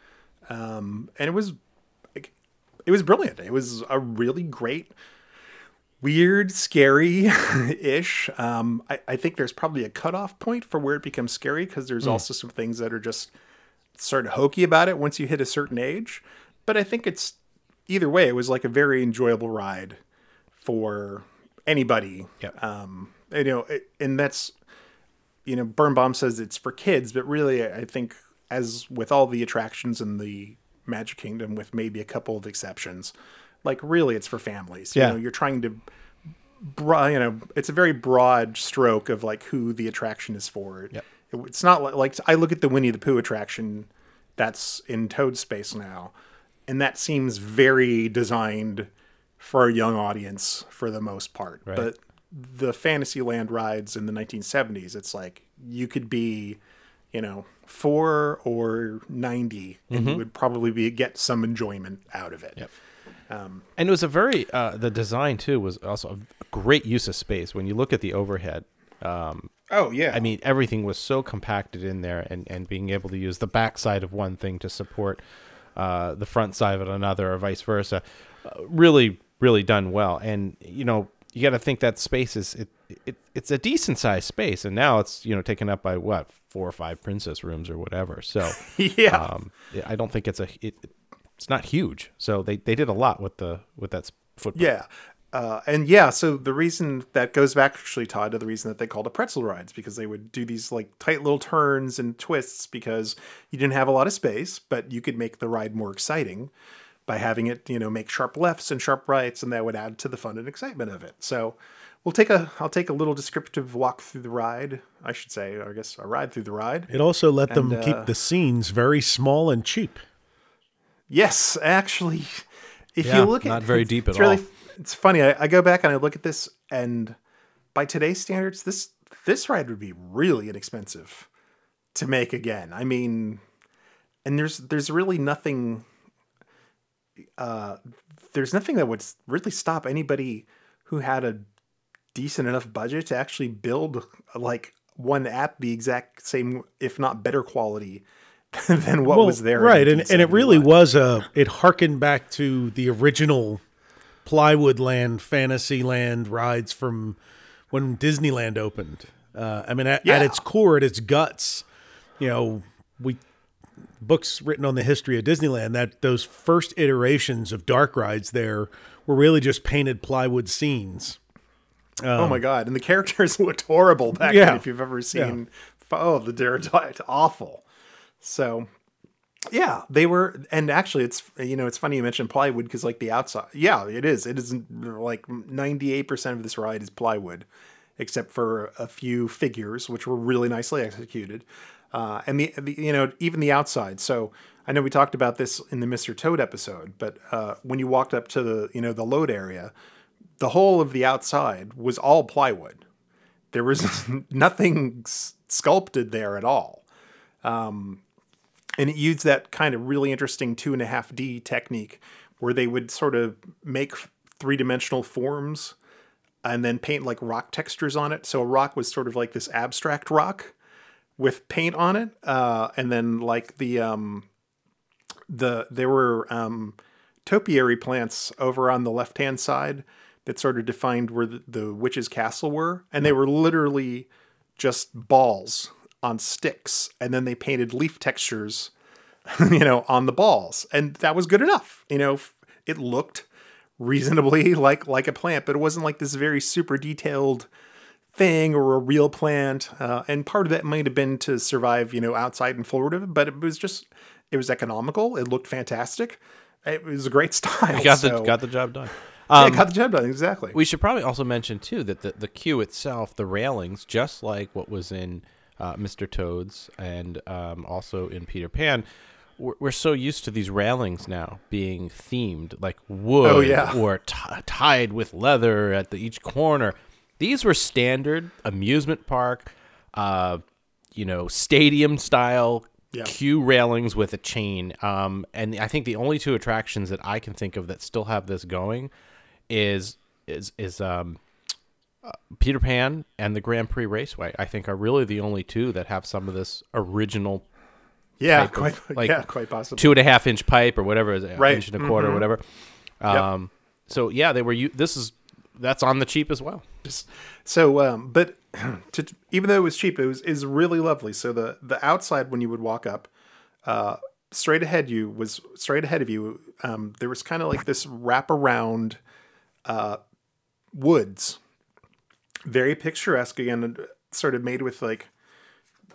Um, and it was it was brilliant. It was a really great, weird, scary ish. Um, I, I think there's probably a cutoff point for where it becomes scary because there's also some things that are just sort of hokey about it once you hit a certain age. But I think it's either way, it was like a very enjoyable ride for anybody. Yep. Um, you know, it, and that's you know, Birnbaum says it's for kids, but really, I think as with all the attractions and the Magic Kingdom, with maybe a couple of exceptions, like really, it's for families. Yeah. You know, you're trying to, bro- you know, it's a very broad stroke of like who the attraction is for. Yep. It- it's not like, like I look at the Winnie the Pooh attraction that's in Toad Space now, and that seems very designed for a young audience for the most part. Right. But the Fantasyland rides in the 1970s, it's like you could be, you know, four or 90, and you would probably be get some enjoyment out of it. Yep. and it was a very uh, the design too was also a great use of space when you look at the overhead um, Oh yeah, I mean, everything was so compacted in there, and, and being able to use the back side of one thing to support uh, the front side of another, or vice versa, uh, really, really done well. And you know, you got to think that space is it, it it's a decent sized space, and now it's you know taken up by what four or five princess rooms or whatever. So *laughs* yeah. um, I don't think it's a it, it's not huge. So they, they did a lot with the with that footprint. Yeah. Uh, and yeah, so the reason that goes back actually, Todd, to the reason that they called it pretzel rides because they would do these like tight little turns and twists because you didn't have a lot of space, but you could make the ride more exciting by having it, you know, make sharp lefts and sharp rights, and that would add to the fun and excitement of it. So we'll take a, I'll take a little descriptive walk through the ride, I should say, I guess a ride through the ride. It also let them uh, keep the scenes very small and cheap. Yes, actually, if Yeah, you look at not very it's- deep at it's really, all. It's funny. I, I go back and I look at this, and by today's standards, this this ride would be really inexpensive to make again. I mean, and there's there's really nothing. Uh, there's nothing that would really stop anybody who had a decent enough budget to actually build like one app the exact same, if not better quality *laughs* than what Well, was there. right? And and it really was a. It harkened back to the original Plywood Land, Fantasyland rides from when Disneyland opened. Uh, I mean, at, at its core, at its guts, you know, we books written on the history of Disneyland that those first iterations of dark rides there were really just painted plywood scenes. oh my god! And the characters *laughs* looked horrible back Um, Yeah. then. If you've ever seen, oh, the Daredevil, awful. So, yeah, they were. And actually, it's you know, it's funny you mentioned plywood because like the outside, yeah, it is. It is like ninety eight percent of this ride is plywood, except for a few figures which were really nicely executed. Uh, and the, the you know even the outside. So I know we talked about this in the Mr. Toad episode, but uh, when you walked up to the you know the load area, the whole of the outside was all plywood. There was *laughs* nothing s- sculpted there at all. Um, and it used that kind of really interesting two and a half D technique where they would sort of make three dimensional forms and then paint like rock textures on it. So a rock was sort of like this abstract rock with paint on it, uh, and then like the um, the there were um, topiary plants over on the left hand side that sort of defined where the, the witch's castle were, and they were literally just balls on sticks, and then they painted leaf textures, *laughs* you know, on the balls, and that was good enough. You know, it looked reasonably *laughs* like like a plant, but it wasn't like this very super detailed thing or a real plant. Uh, and part of that might have been to survive, you know, outside in Florida, but it was just it was economical. It looked fantastic. It was a great *laughs* style. got the got the job done. yeah, Um, got the job done exactly. We should probably also mention too that the the queue itself, the railings, just like what was in uh, Mr. Toad's and um, also in Peter Pan, we're, we're so used to these railings now being themed, like wood Oh, yeah. or t- tied with leather at the each corner. These were standard amusement park, uh, you know, stadium style Yeah. queue railings with a chain. Um, and I think the only two attractions that I can think of that still have this going is is is um, uh, Peter Pan and the Grand Prix Raceway. I think are really the only two that have some of this original yeah, type of, quite *laughs* like yeah, quite possibly. two and a half inch pipe or whatever, is it, Right. inch and a quarter, or whatever. Um, So yeah, they were. This is that's on the cheap as well. So um but *clears throat* to, even though it was cheap it was is really lovely. So the the outside when you would walk up uh straight ahead you was straight ahead of you um there was kind of like this wraparound uh woods. Very picturesque again sort of made with like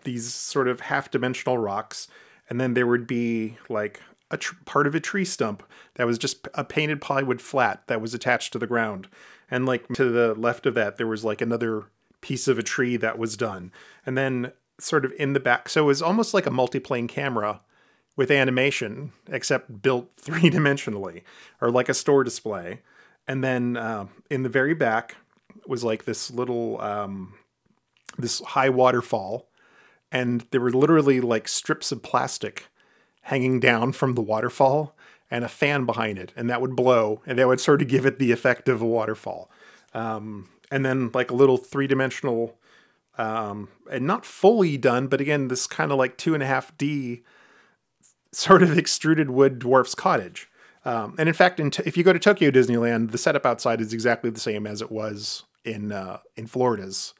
these sort of half dimensional rocks. And then there would be like a tr- part of a tree stump that was just a painted plywood flat that was attached to the ground and like to the left of that there was like another piece of a tree that was done. And then sort of in the back so it was almost like a multi-plane camera with animation except built *laughs* three-dimensionally or like a store display. And then uh, in the very back was like this little um, this high waterfall. And there were literally like strips of plastic hanging down from the waterfall and a fan behind it and that would blow and that would sort of give it the effect of a waterfall um, and then like a little three-dimensional um, and not fully done but again this kind of like two and a half d sort of *laughs* extruded wood dwarf's cottage um, and in fact in t- if you go to tokyo disneyland the setup outside is exactly the same as it was in uh, in florida's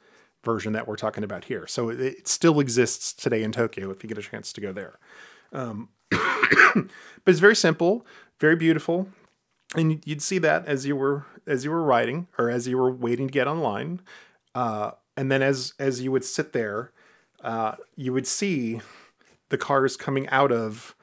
version that we're talking about here. So it, it still exists today in Tokyo if you get a chance to go there. Um, *coughs* but it's very simple, very beautiful, and you'd see that as you were as you were riding or as you were waiting to get online, uh, and then as as you would sit there, uh, you would see the cars coming out of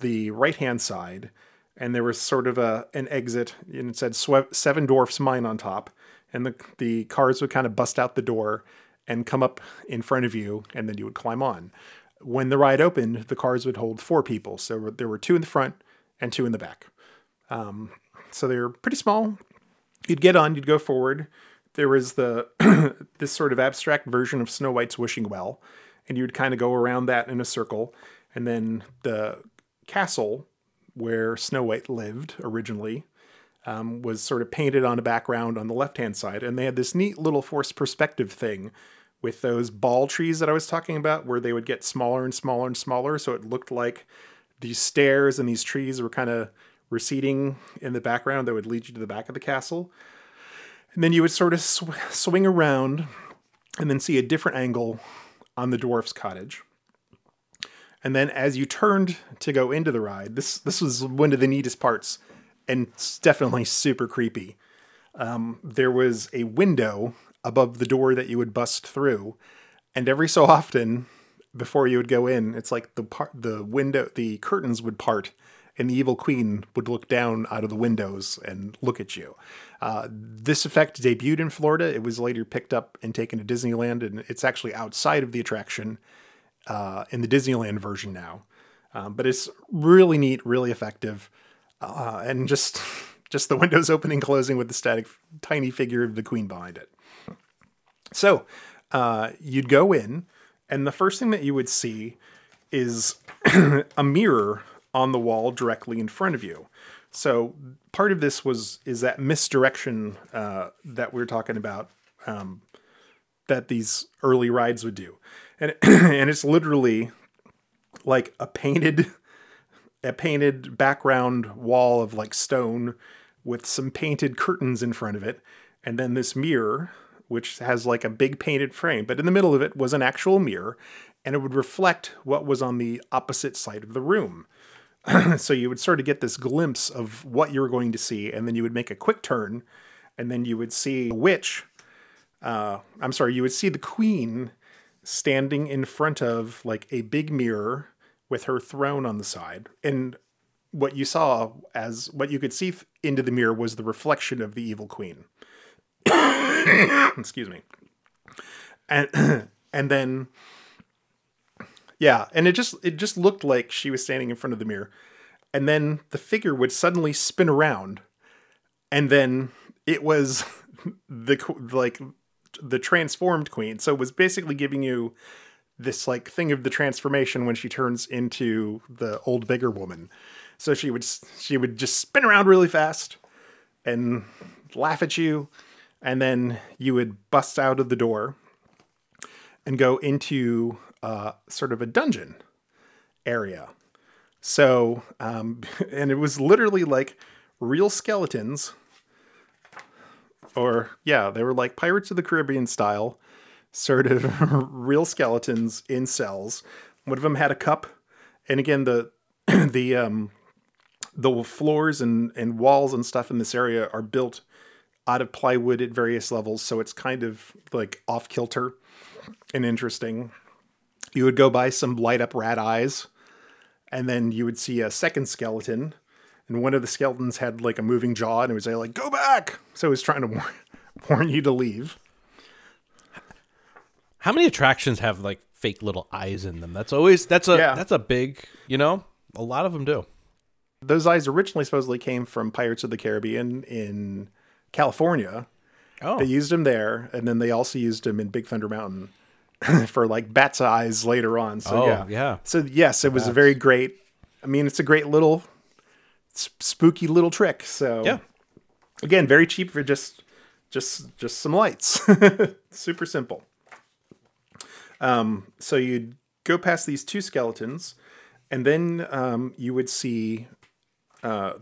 the right hand side, and there was sort of a an exit, and it said Seven Dwarfs Mine on top, and the the cars would kind of bust out the door and come up in front of you, and then you would climb on. When the ride opened, the cars would hold four people, so there were two in the front and two in the back. Um, so they were pretty small. You'd get on, you'd go forward. There was the *clears throat* this sort of abstract version of Snow White's wishing well, and you'd kind of go around that in a circle, and then the castle where Snow White lived originally um, was sort of painted on a background on the left hand side. And they had this neat little forced perspective thing with those ball trees that I was talking about, where they would get smaller and smaller and smaller. So it looked like these stairs and these trees were kind of receding in the background that would lead you to the back of the castle. And then you would sort of sw- swing around and then see a different angle on the dwarf's cottage. And then as you turned to go into the ride, this this was one of the neatest parts and it's definitely super creepy. Um, there was a window above the door that you would bust through, and every so often, before you would go in, it's like the part, the window, the curtains would part, and the evil queen would look down out of the windows and look at you. Uh, this effect debuted in Florida. It was later picked up and taken to Disneyland, and it's actually outside of the attraction uh, in the Disneyland version now. Um, but it's really neat, really effective uh, and just *laughs* just the windows opening closing with the static tiny figure of the queen behind it. So uh, you'd go in, and the first thing that you would see is *clears throat* a mirror on the wall directly in front of you. So part of this was is that misdirection uh, that we are talking about um, that these early rides would do, and *clears throat* and it's literally like a painted a painted background wall of like stone with some painted curtains in front of it, and then this mirror which has like a big painted frame, but in the middle of it was an actual mirror, and it would reflect what was on the opposite side of the room. *clears throat* so you would sort of get this glimpse of what you were going to see, and then you would make a quick turn, and then you would see a witch. Uh, I'm sorry, you would see the queen standing in front of like a big mirror with her throne on the side, and what you saw as what you could see into the mirror was the reflection of the evil queen. *coughs* Excuse me. And *coughs* and then yeah, and it just it just looked like she was standing in front of the mirror. And then the figure would suddenly spin around and then it was *laughs* the like the transformed queen. So it was basically giving you this like thing of the transformation when she turns into the old bigger woman. So she would she would just spin around really fast and laugh at you and then you would bust out of the door and go into uh, sort of a dungeon area. So, um, *laughs* and it was literally like real skeletons, or yeah, they were like Pirates of the Caribbean style, sort of *laughs* real skeletons in cells. One of them had a cup, and again the *clears throat* the um, the floors and and walls and stuff in this area are built out of plywood at various levels, so it's kind of like off kilter and interesting. You would go by some light up rat eyes, and then you would see a second skeleton, and one of the skeletons had like a moving jaw, and it would say like "Go back!" So it was trying to *laughs* warn, warn you to leave. How many attractions have like fake little eyes in them? That's always that's a Yeah. that's a big you know. A lot of them do. Those eyes originally supposedly came from Pirates of the Caribbean in California. Oh, They used them there, and then they also used them in Big Thunder Mountain *laughs* for like bat's eyes later on. So Oh, yeah, yeah. So yes, it was a very great. I mean, it's a great little spooky little trick. So Yeah. again, very cheap for just just just some lights. *laughs* Super simple. Um, so you'd go past these two skeletons, and then um, you would see uh,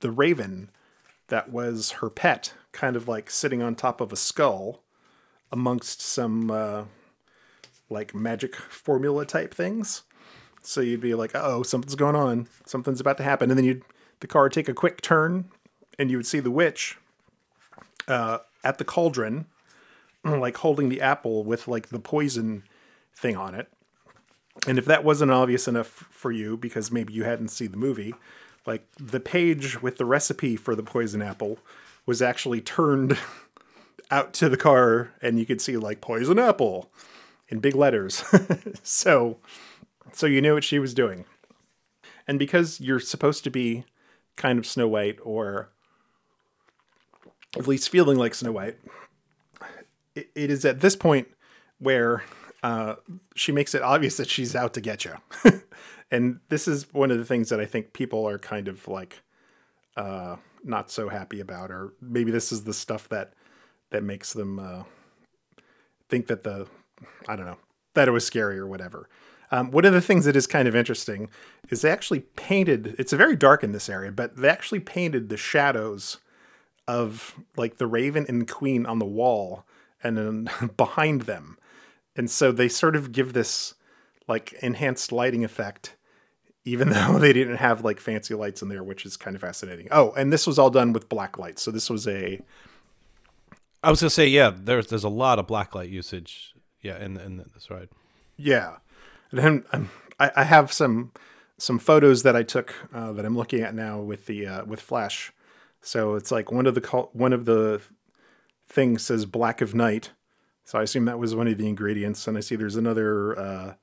the raven that was her pet, kind of like sitting on top of a skull amongst some uh, like magic formula type things. So you'd be like, oh, something's going on. Something's about to happen. And then you'd, the car would take a quick turn and you would see the witch uh, at the cauldron, *clears throat* like holding the apple with like the poison thing on it. And if that wasn't obvious enough for you, because maybe you hadn't seen the movie, like the page with the recipe for the poison apple was actually turned *laughs* out to the car, and you could see like poison apple in big letters. *laughs* so, so you knew what she was doing. And because you're supposed to be kind of Snow White, or at least feeling like Snow White, it, it is at this point where uh, she makes it obvious that she's out to get you. *laughs* and this is one of the things that I think people are kind of like uh, not so happy about, or maybe this is the stuff that that makes them uh, think that the I don't know that it was scary or whatever. Um, one of the things that is kind of interesting is they actually painted. It's very dark in this area, but they actually painted the shadows of like the raven and queen on the wall and then *laughs* behind them and so they sort of give this like enhanced lighting effect even *laughs* though they didn't have like fancy lights in there which is kind of fascinating oh and this was all done with black lights so this was a I was gonna say yeah. There's there's a lot of black light usage. Yeah, in in this ride. yeah and then um, I, I have some some photos that i took uh, that i'm looking at now with the uh, with flash so it's like one of the col- one of the things says black of night so i assume that was one of the ingredients and i see there's another uh,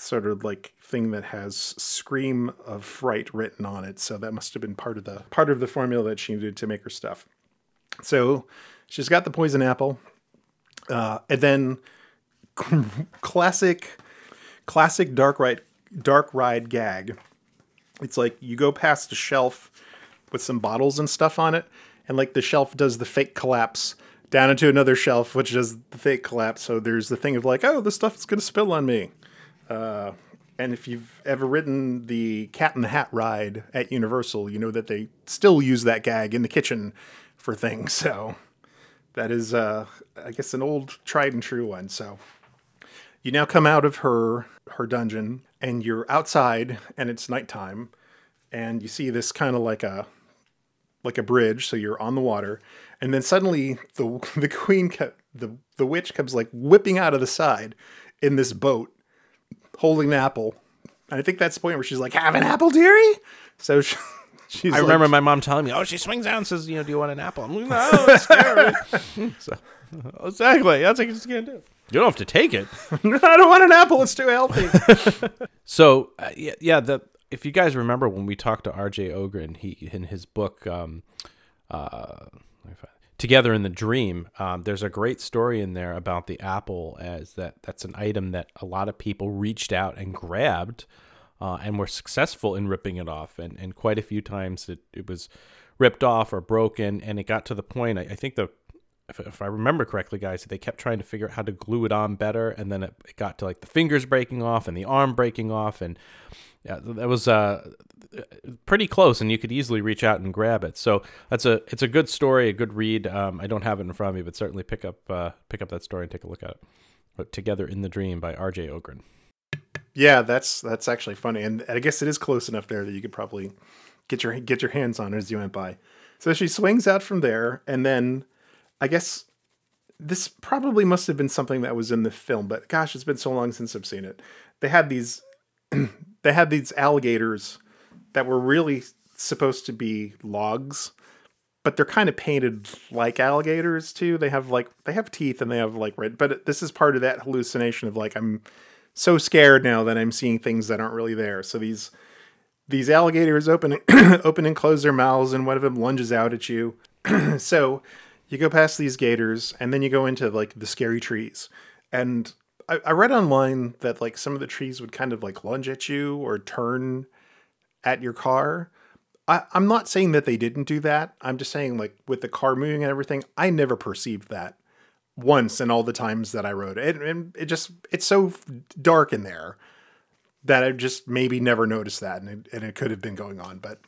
sort of like thing that has scream of fright written on it so that must have been part of the part of the formula that she needed to make her stuff so she's got the poison apple uh, and then *laughs* classic classic dark ride dark ride gag it's like you go past a shelf with some bottles and stuff on it, and like the shelf does the fake collapse down into another shelf, which does the fake collapse. So there's the thing of like, oh, this stuff is gonna spill on me. Uh, and if you've ever ridden the Cat in the Hat ride at Universal, you know that they still use that gag in the kitchen for things. *laughs* So that is, uh, I guess, an old tried and true one. So you now come out of her her dungeon and you're outside and it's nighttime and you see this kind of like a like a bridge so you're on the water and then suddenly the *laughs* the queen the the witch comes like whipping out of the side in this boat holding an apple and i think that's the point where she's like have an apple dearie so she, *laughs* she's I like- remember my mom telling me, "Oh, she swings out and says, you know, do you want an apple?" I'm like, "No, it's scary." *laughs* so, *laughs* exactly, that's what she's gonna do. You don't have to take it. i don't want an apple it's too healthy So uh, yeah, yeah. The if you guys remember when we talked to R.J. Ogren, he in his book, um, uh, let me find- Together in the Dream, um, there's a great story in there about the apple as that that's an item that a lot of people reached out and grabbed, uh, and were successful in ripping it off, and and quite a few times it, it was ripped off or broken, and it got to the point. I, I think the if, if I remember correctly, guys, they kept trying to figure out how to glue it on better, and then it, it got to like the fingers breaking off and the arm breaking off, and yeah, that was uh, pretty close, and you could easily reach out and grab it. So that's a it's a good story, a good read. Um, I don't have it in front of me, but certainly pick up uh, pick up that story and take a look at it. But Together in the Dream by R.J. Ogren. Yeah, that's that's actually funny, and I guess it is close enough there that you could probably get your get your hands on it as you went by. So she swings out from there, and then I guess this probably must have been something that was in the film, but gosh, it's been so long since I've seen it. They had these *clears throat* they had these alligators that were really supposed to be logs, but they're kind of painted like alligators too. They have like they have teeth and they have like red, but this is part of that hallucination of like I'm so scared now that I'm seeing things that aren't really there. So these these alligators open *clears throat* open and close their mouths, and one of them lunges out at you. *clears throat* so you go past these gators, and then you go into like the scary trees. And I, I read online that like some of the trees would kind of like lunge at you or turn at your car. I, I'm not saying that they didn't do that. I'm just saying like with the car moving and everything, I never perceived that once in all the times that I rode it. And it just it's so dark in there that I just maybe never noticed that, and it, and it could have been going on. But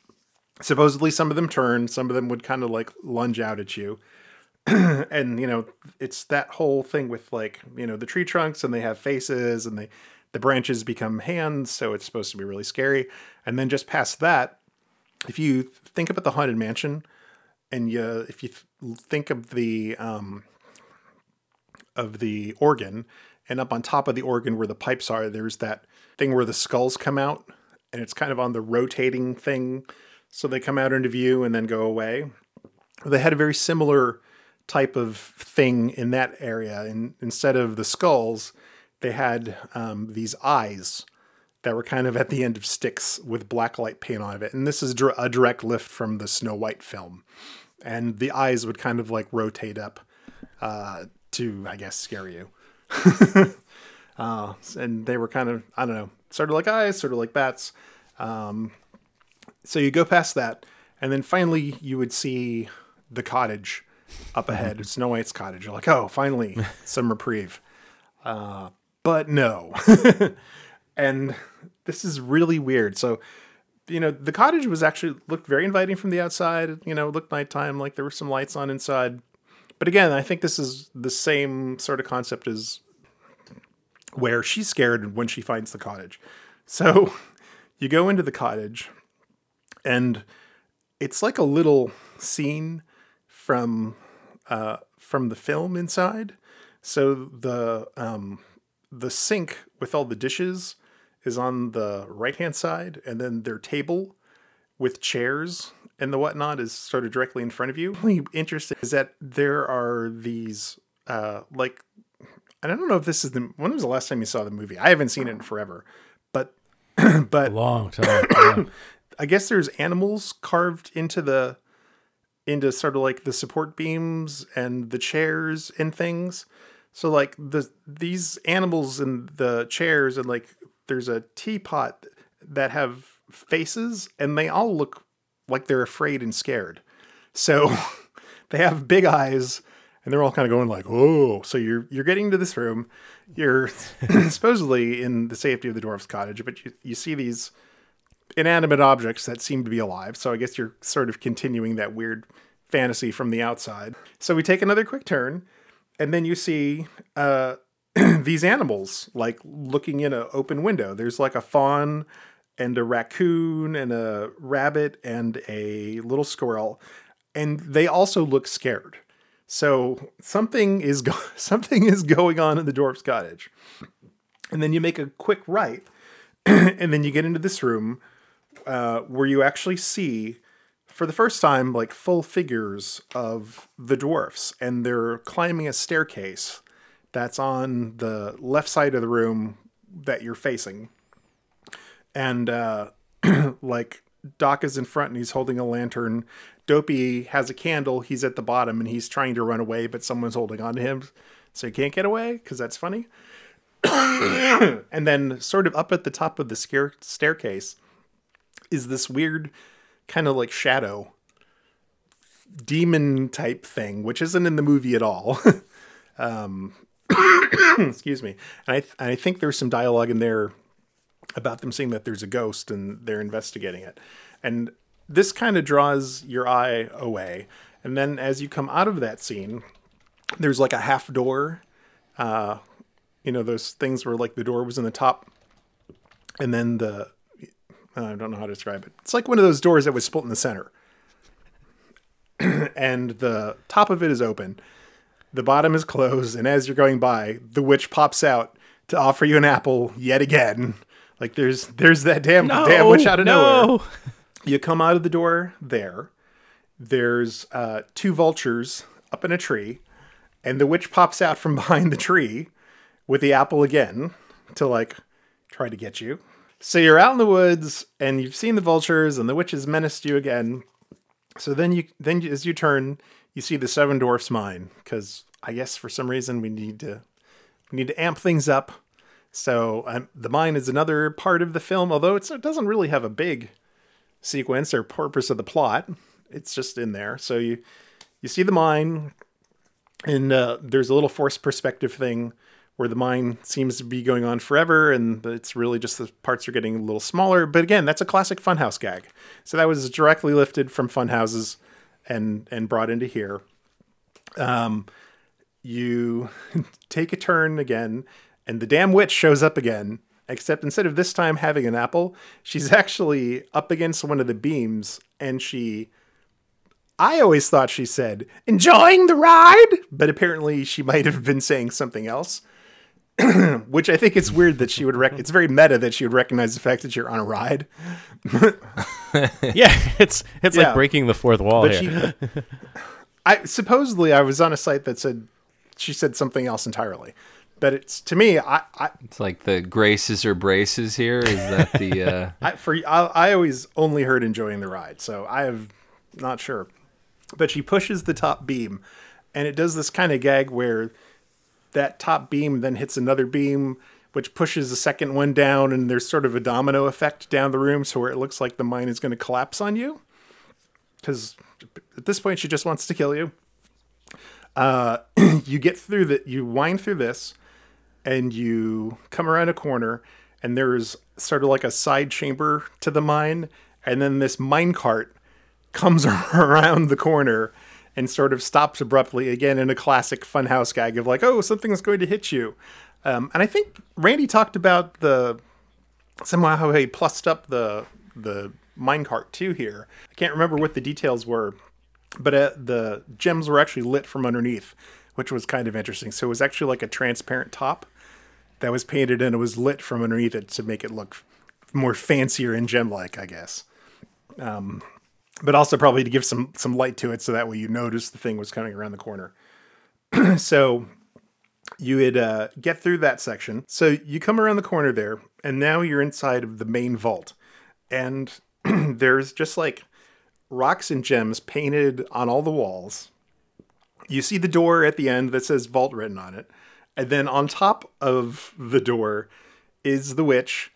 supposedly, some of them turn, some of them would kind of like lunge out at you, *clears throat* and you know, it's that whole thing with like you know the tree trunks, and they have faces, and they the branches become hands, so it's supposed to be really scary. And then just past that, if you think about the haunted mansion, and you if you think of the um, of the organ, and up on top of the organ where the pipes are, there's that thing where the skulls come out, and it's kind of on the rotating thing, so they come out into view and then go away. They had a very similar type of thing in that area, and instead of the skulls, they had um, these eyes that were kind of at the end of sticks with black light paint on it. And this is a direct lift from the Snow White film. And the eyes would kind of like rotate up uh, to, I guess, scare you. *laughs* uh, and they were kind of, I don't know, sort of like eyes, sort of like bats. Um, so you go past that, and then finally you would see the cottage up ahead, *laughs* Snow White's cottage. You're like, oh, finally, *laughs* some reprieve. Uh, but no. *laughs* and this is really weird. So, you know, the cottage was actually looked very inviting from the outside. You know, looked nighttime, like there were some lights on inside. But again, I think this is the same sort of concept as where she's scared when she finds the cottage. So *laughs* you go into the cottage, and it's like a little scene from uh, from the film inside. So the um, the sink with all the dishes is on the right hand side, and then their table with chairs and the whatnot is sort of directly in front of you. Really interesting is that there are these uh, like I don't know if this is the when was the last time you saw the movie? I haven't seen it in forever, but *clears throat* but long time. yeah. *clears throat* I guess there's animals carved into the into sort of like the support beams and the chairs and things. So like the these animals in the chairs and like there's a teapot that have faces and they all look like they're afraid and scared. So *laughs* they have big eyes and they're all kind of going like, "Oh!" So you're you're getting into this room. You're *laughs* supposedly in the safety of the dwarf's cottage, but you you see these inanimate objects that seem to be alive. So I guess you're sort of continuing that weird fantasy from the outside. So we take another quick turn, and then you see uh, *clears throat* these animals like looking in an open window. There's like a fawn and a raccoon and a rabbit and a little squirrel, and they also look scared. So something is go- *laughs* something is going on in the dwarf's cottage. And then you make a quick right, *clears throat* and then you get into this room uh, where you actually see, for the first time, like full figures of the dwarfs, and they're climbing a staircase that's on the left side of the room that you're facing. And uh, *clears throat* like Doc is in front and he's holding a lantern. Dopey has a candle. He's at the bottom and he's trying to run away, but someone's holding on to him, so he can't get away because that's funny. *coughs* and then, sort of up at the top of the staircase, is this weird kind of like shadow demon type thing, which isn't in the movie at all. *laughs* um, *coughs* excuse me. And I, th- I think there's some dialogue in there about them seeing that there's a ghost and they're investigating it. And this kind of draws your eye away. And then as you come out of that scene, there's like a half door. Uh, you know, those things where like the door was in the top and then the I don't know how to describe it. It's like one of those doors that was split in the center. *clears throat* and the top of it is open. The bottom is closed, and as you're going by, the witch pops out to offer you an apple yet again. Like there's there's that damn No, damn witch out of no. nowhere. You come out of the door there. There's uh, two vultures up in a tree, and the witch pops out from *laughs* behind the tree with the apple again to like try to get you. So you're out in the woods and you've seen the vultures and the witches menaced you again. So then you then as you turn, you see the seven dwarfs mine because I guess for some reason we need to we need to amp things up. So um, the mine is another part of the film, although it doesn't really have a big sequence or purpose of the plot. It's just in there. So you you see the mine, and uh, there's a little forced perspective thing where the mine seems to be going on forever, and it's really just the parts are getting a little smaller. But again, that's a classic Funhouse gag. So that was directly lifted from Funhouses and and brought into here. Um, you *laughs* take a turn again, and the damn witch shows up again. Except instead of this time having an apple, she's *laughs* actually up against one of the beams, and she I always thought she said, enjoying the ride, but apparently she might have been saying something else. *clears throat* Which I think it's weird that she would rec- it's very meta that she would recognize the fact that you're on a ride. *laughs* yeah, it's it's Yeah. like breaking the fourth wall But here. she I supposedly I was on a site that said she said something else entirely. But it's to me, I, I, It's like the graces or braces here. Is that the *laughs* uh, I for I, I always only heard enjoying the ride, so I have not sure. But she pushes the top beam, and it does this kind of gag where that top beam then hits another beam, which pushes the second one down, and there's sort of a domino effect down the room, so where it looks like the mine is going to collapse on you. Because at this point, she just wants to kill you. Uh, *clears throat* you get through that. You wind through this, and you come around a corner, and there's sort of like a side chamber to the mine, and then this mine cart comes *laughs* around the corner and sort of stops abruptly again in a classic funhouse gag of like, oh, something's going to hit you. Um, and I think Randy talked about the somehow how he plussed up the the minecart too here. I can't remember what the details were, but uh, the gems were actually lit from underneath, which was kind of interesting. So it was actually like a transparent top that was painted and it was lit from underneath it to make it look more fancier and gem-like, I guess. Um, but also probably to give some some light to it, so that way you notice the thing was coming around the corner. *clears throat* so you would uh, get through that section. So you come around the corner there, and now you're inside of the main vault, and *clears throat* there's just like rocks and gems painted on all the walls. You see the door at the end that says vault written on it. And then on top of the door is the witch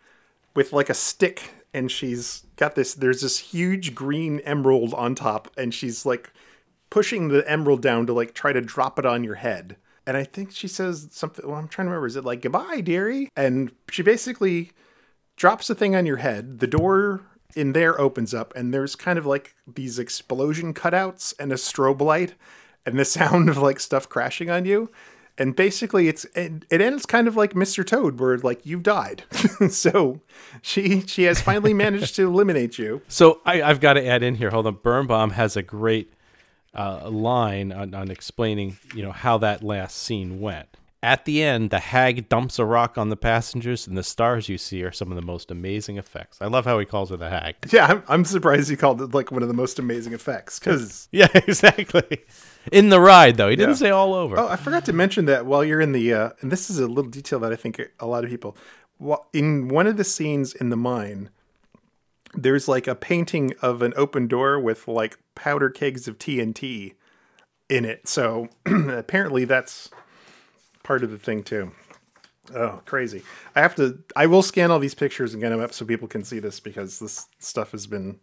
with like a stick and she's got this. There's this huge green emerald on top, and she's like pushing the emerald down to like try to drop it on your head. And I think she says something. Well, I'm trying to remember. Is it like goodbye, dearie? And she basically drops the thing on your head. The door in there opens up, and there's kind of like these explosion cutouts and a strobe light, and the *laughs* sound of like stuff crashing on you. And basically, it's it, it ends kind of like Mr. Toad, where like you've died. *laughs* so she she has finally managed to eliminate you. So I, I've got to add in here. Hold on. Birnbaum has a great uh, line on, on explaining, you know, how that last scene went. At the end, the hag dumps a rock on the passengers, and the stars you see are some of the most amazing effects. I love how he calls her the hag. *laughs* Yeah, I'm, I'm surprised he called it like one of the most amazing effects because *laughs* Yeah, exactly. In the ride, though, he didn't Yeah. say all over. Oh, I forgot to mention that while you're in the, uh, and this is a little detail that I think a lot of people, in one of the scenes in the mine, there's like a painting of an open door with like powder kegs of TNT in it. So *clears throat* apparently that's part of the thing too. Oh, crazy. I have to, I will scan all these pictures and get them up so people can see this because this stuff has been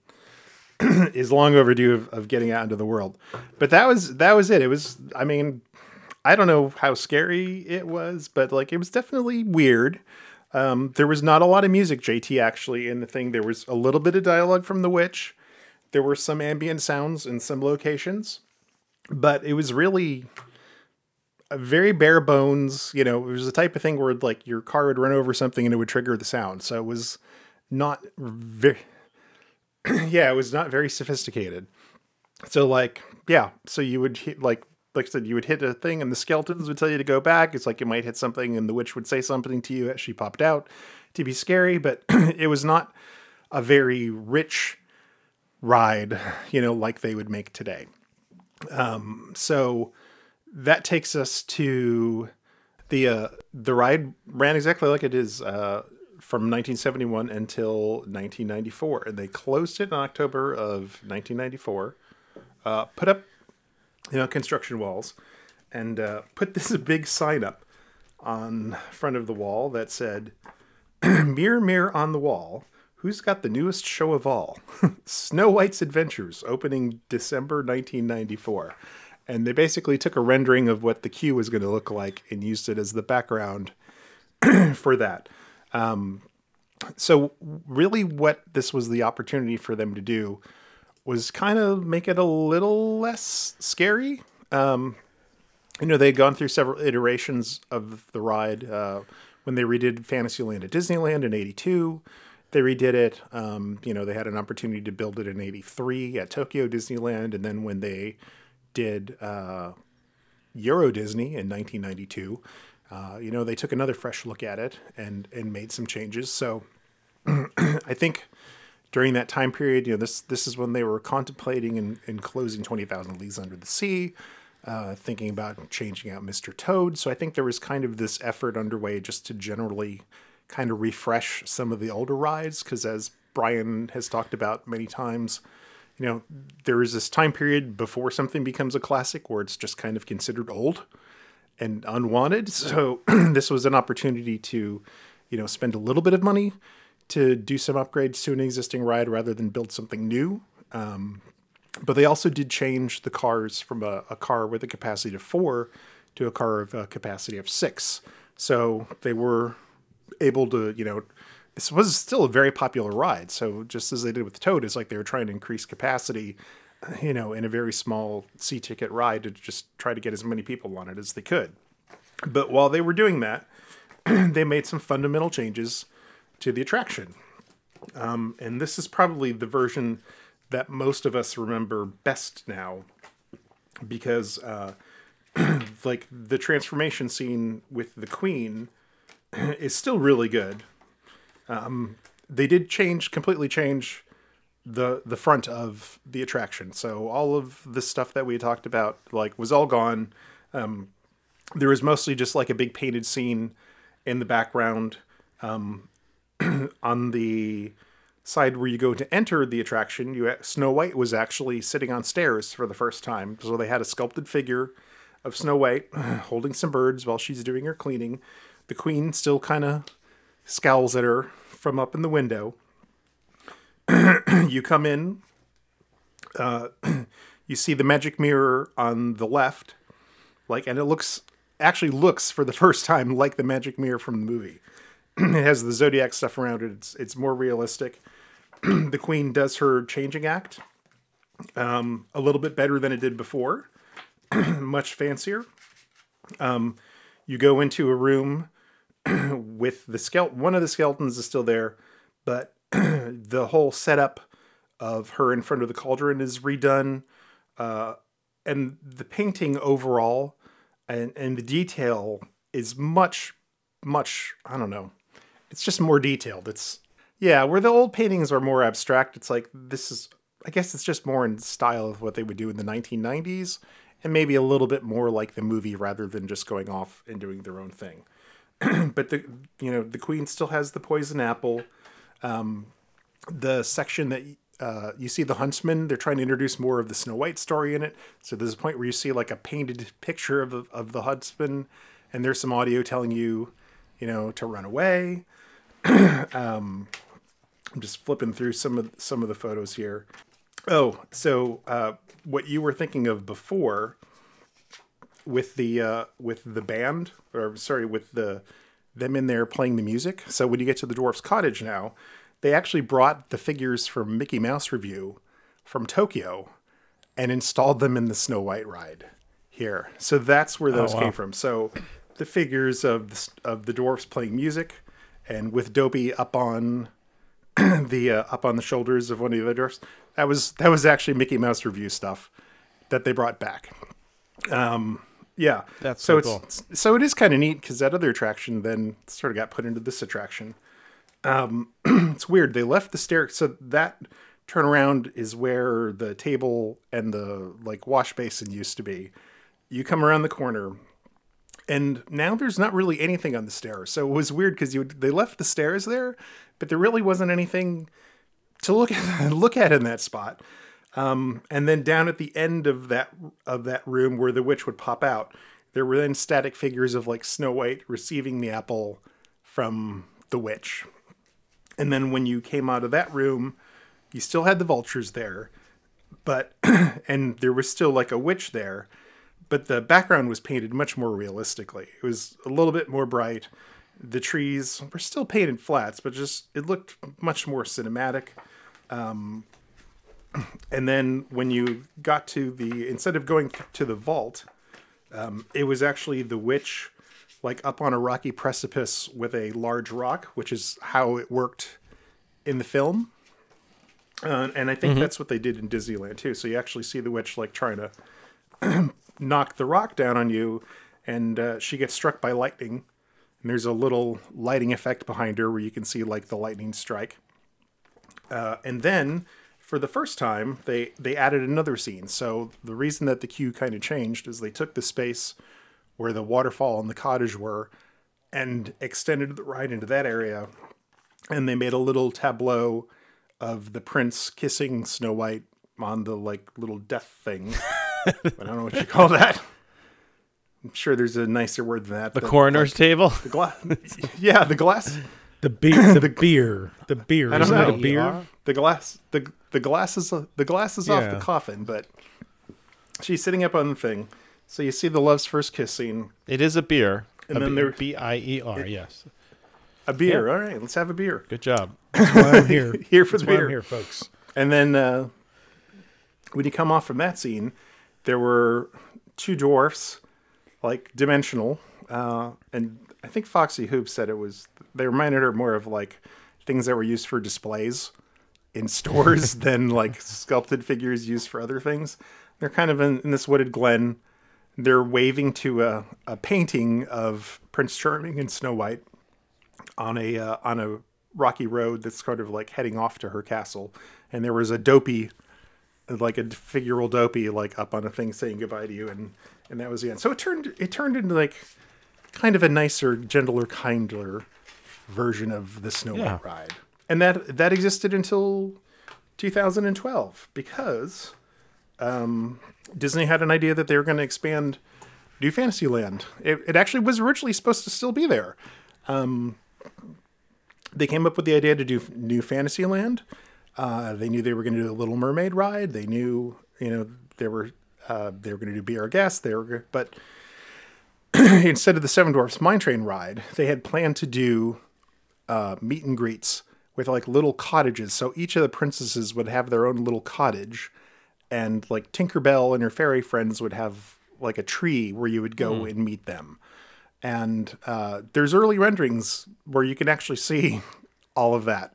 *clears throat* is long overdue of, of getting out into the world. But that was that was it. It was I mean, I don't know how scary it was, but like it was definitely weird. Um, there was not a lot of music, JT, actually, in the thing. There was a little bit of dialogue from the witch. There were some ambient sounds in some locations, but it was really very bare bones. You know, it was the type of thing where like your car would run over something and it would trigger the sound. So it was not very *clears throat* yeah, it was not very sophisticated. So like, yeah, so you would hit like like I said, you would hit a thing and the skeletons would tell you to go back. It's like you might hit something and the witch would say something to you as she popped out to be scary, but *clears throat* it was not a very rich ride, you know, like they would make today. Um, so that takes us to the uh, the ride ran exactly like it is uh, from 1971 until 1994, and they closed it in October of 1994. Uh, put up you know construction walls, and uh, put this *laughs* big sign up on front of the wall that said, *clears throat* "Mirror, mirror on the wall." Who's got the newest show of all? *laughs* Snow White's Adventures, opening December 1994 and they basically took a rendering of what the queue was going to look like and used it as the background *clears throat* for that. Um, so really, what this was the opportunity for them to do was kind of make it a little less scary. Um, you know, they had gone through several iterations of the ride uh, when they redid Fantasyland at Disneyland in '82. They redid it. Um, you know, they had an opportunity to build it in '83 at Tokyo Disneyland, and then when they did uh, Euro Disney in 1992, uh, you know, they took another fresh look at it and and made some changes. So *clears throat* I think during that time period, you know, this this is when they were contemplating and, closing 20,000 Leagues Under the Sea, uh, thinking about changing out Mr. Toad. So I think there was kind of this effort underway just to generally kind of refresh some of the older rides because as Brian has talked about many times, you know, there is this time period before something becomes a classic where it's just kind of considered old and unwanted. So *clears throat* this was an opportunity to, you know, spend a little bit of money to do some upgrades to an existing ride rather than build something new. Um, but they also did change the cars from a, a car with a capacity of four to a car of a capacity of six. So they were able to, you know, this was still a very popular ride. So just as they did with Toad, it's like they were trying to increase capacity, you know, in a very small C ticket ride to just try to get as many people on it as they could. But while they were doing that, *clears throat* they made some fundamental changes to the attraction. Um, and this is probably the version that most of us remember best now because uh, *clears throat* like the transformation scene with the queen *clears throat* is still really good um, they did change completely change the the front of the attraction. So all of the stuff that we talked about like was all gone. Um, there was mostly just like a big painted scene in the background um, *clears throat* on the side where you go to enter the attraction. You snow white was actually sitting on stairs for the first time. So they had a sculpted figure of snow white *clears throat* holding some birds while she's doing her cleaning. The queen still kind of scowls at her from up in the window *clears throat* you come in, uh, *clears throat* you see the magic mirror on the left, like, and it looks actually looks for the *laughs* first time like the magic mirror from the movie. *clears throat* it has the zodiac stuff around it. It's it's more realistic. the queen does her changing act um, a little bit better than it did before, much fancier. Um, you go into a room *clears throat* with the skeleton. One of the skeletons is still there, but *clears throat* the whole setup of her in front of the cauldron is redone, uh, and the painting overall and and the detail is much, much. I don't know. It's just more detailed. It's yeah, where the old paintings are more abstract. It's like this is. I guess it's just more in style of what they would do in the 1990s, and maybe a little bit more like the movie rather than just going off and doing their own thing. *clears throat* but the you know the queen still has the poison apple. Um, the section that uh, you see the huntsman, they're trying to introduce more of the Snow White story in it. So there's a point where you see like a painted picture of the of the huntsman, and there's some audio telling you, you know, to run away. *clears throat* um, I'm just flipping through some of some of the photos here. Oh, so uh, what you were thinking of before with the uh, with the band, or sorry, with the them in there playing the music. So when you get to the dwarf's cottage now, they actually brought the figures from Mickey Mouse Revue from Tokyo and installed them in the Snow White ride here. So that's where those wow. came from. So the figures of the, of the dwarfs playing music, and with Dopey up on *clears throat* the uh, up on the shoulders of one of the other dwarfs. That was that was actually Mickey Mouse Revue stuff that they brought back. Um, yeah, That's so so it's so it is kind of neat because that other attraction then sort of got put into this attraction. Um, *clears throat* it's weird. They left the stair, so that turnaround is where the table and the like wash basin used to be. You come around the corner, and now there's not really anything on the stairs. So it was weird because you they left the stairs there, but there really wasn't anything to look at *laughs* look at in that spot. Um, and then down at the end of that of that room where the witch would pop out, there were then static figures of like Snow White receiving the apple from the witch. And then when you came out of that room, you still had the vultures there, but *clears throat* and there was still like a witch there, but the background was painted much more realistically. It was a little bit more bright. The trees were still painted flats, but just it looked much more cinematic. Um, and then when you got to the instead of going to the vault, um, it was actually the witch, like up on a rocky precipice with a large rock, which is how it worked in the film. Uh, and I think that's what they did in Disneyland too. So you actually see the witch like trying to *clears throat* knock the rock down on you, and uh, she gets struck by lightning. And there's a little lighting effect behind her where you can see like the lightning strike. Uh, and then for the first time, they they added another scene. So the reason that the queue kind of changed is they took the space where the waterfall and the cottage were, and extended the ride into that area, and they made a little tableau of the prince kissing Snow White on the like little death thing. *laughs* I don't know what you call that. I'm sure there's a nicer word than that. The coroner's table. The glass. *laughs* yeah, the glass. The beer, the *laughs* beer, the beer. I don't Isn't know. it a beer? The glass. The the glass is the glass is off the coffin, but she's sitting up on the thing. So you see the love's first kiss scene. It is a beer. And A then be- there- B I E R. Yes. A beer. All right, let's have a beer. Good job. That's why I'm here. *laughs* Here for That's the why beer. I'm here, folks. And then uh, when you come off from that scene, there were two dwarfs, like dimensional, uh, and I think Foxy Hoop said it was. They reminded her more of like things that were used for displays in stores *laughs* than like sculpted figures used for other things. They're kind of in, in this wooded glen. They're waving to a, a painting of Prince Charming and Snow White on a uh, on a rocky road that's kind of like heading off to her castle. And there was a dopey, like a figural dopey, like up on a thing saying goodbye to you, and and that was the end. So it turned it turned into like kind of a nicer, gentler, kindler version of the Snow Yeah. White ride, and that that existed until 2012 because um, Disney had an idea that they were going to expand New Fantasyland. It, it actually was originally supposed to still be there. Um, they came up with the idea to do New Fantasyland, Uh, they knew they were going to do a Little Mermaid ride. They knew, you know, they were uh, they were going to do Be Our Guest. They were, but *clears throat* instead of the Seven Dwarfs Mine Train ride, they had planned to do uh, meet and greets with like little cottages. So each of the princesses would have their own little cottage, and like Tinkerbell and her fairy friends would have like a tree where you would go and meet them. And uh, there's early renderings where you can actually see all of that.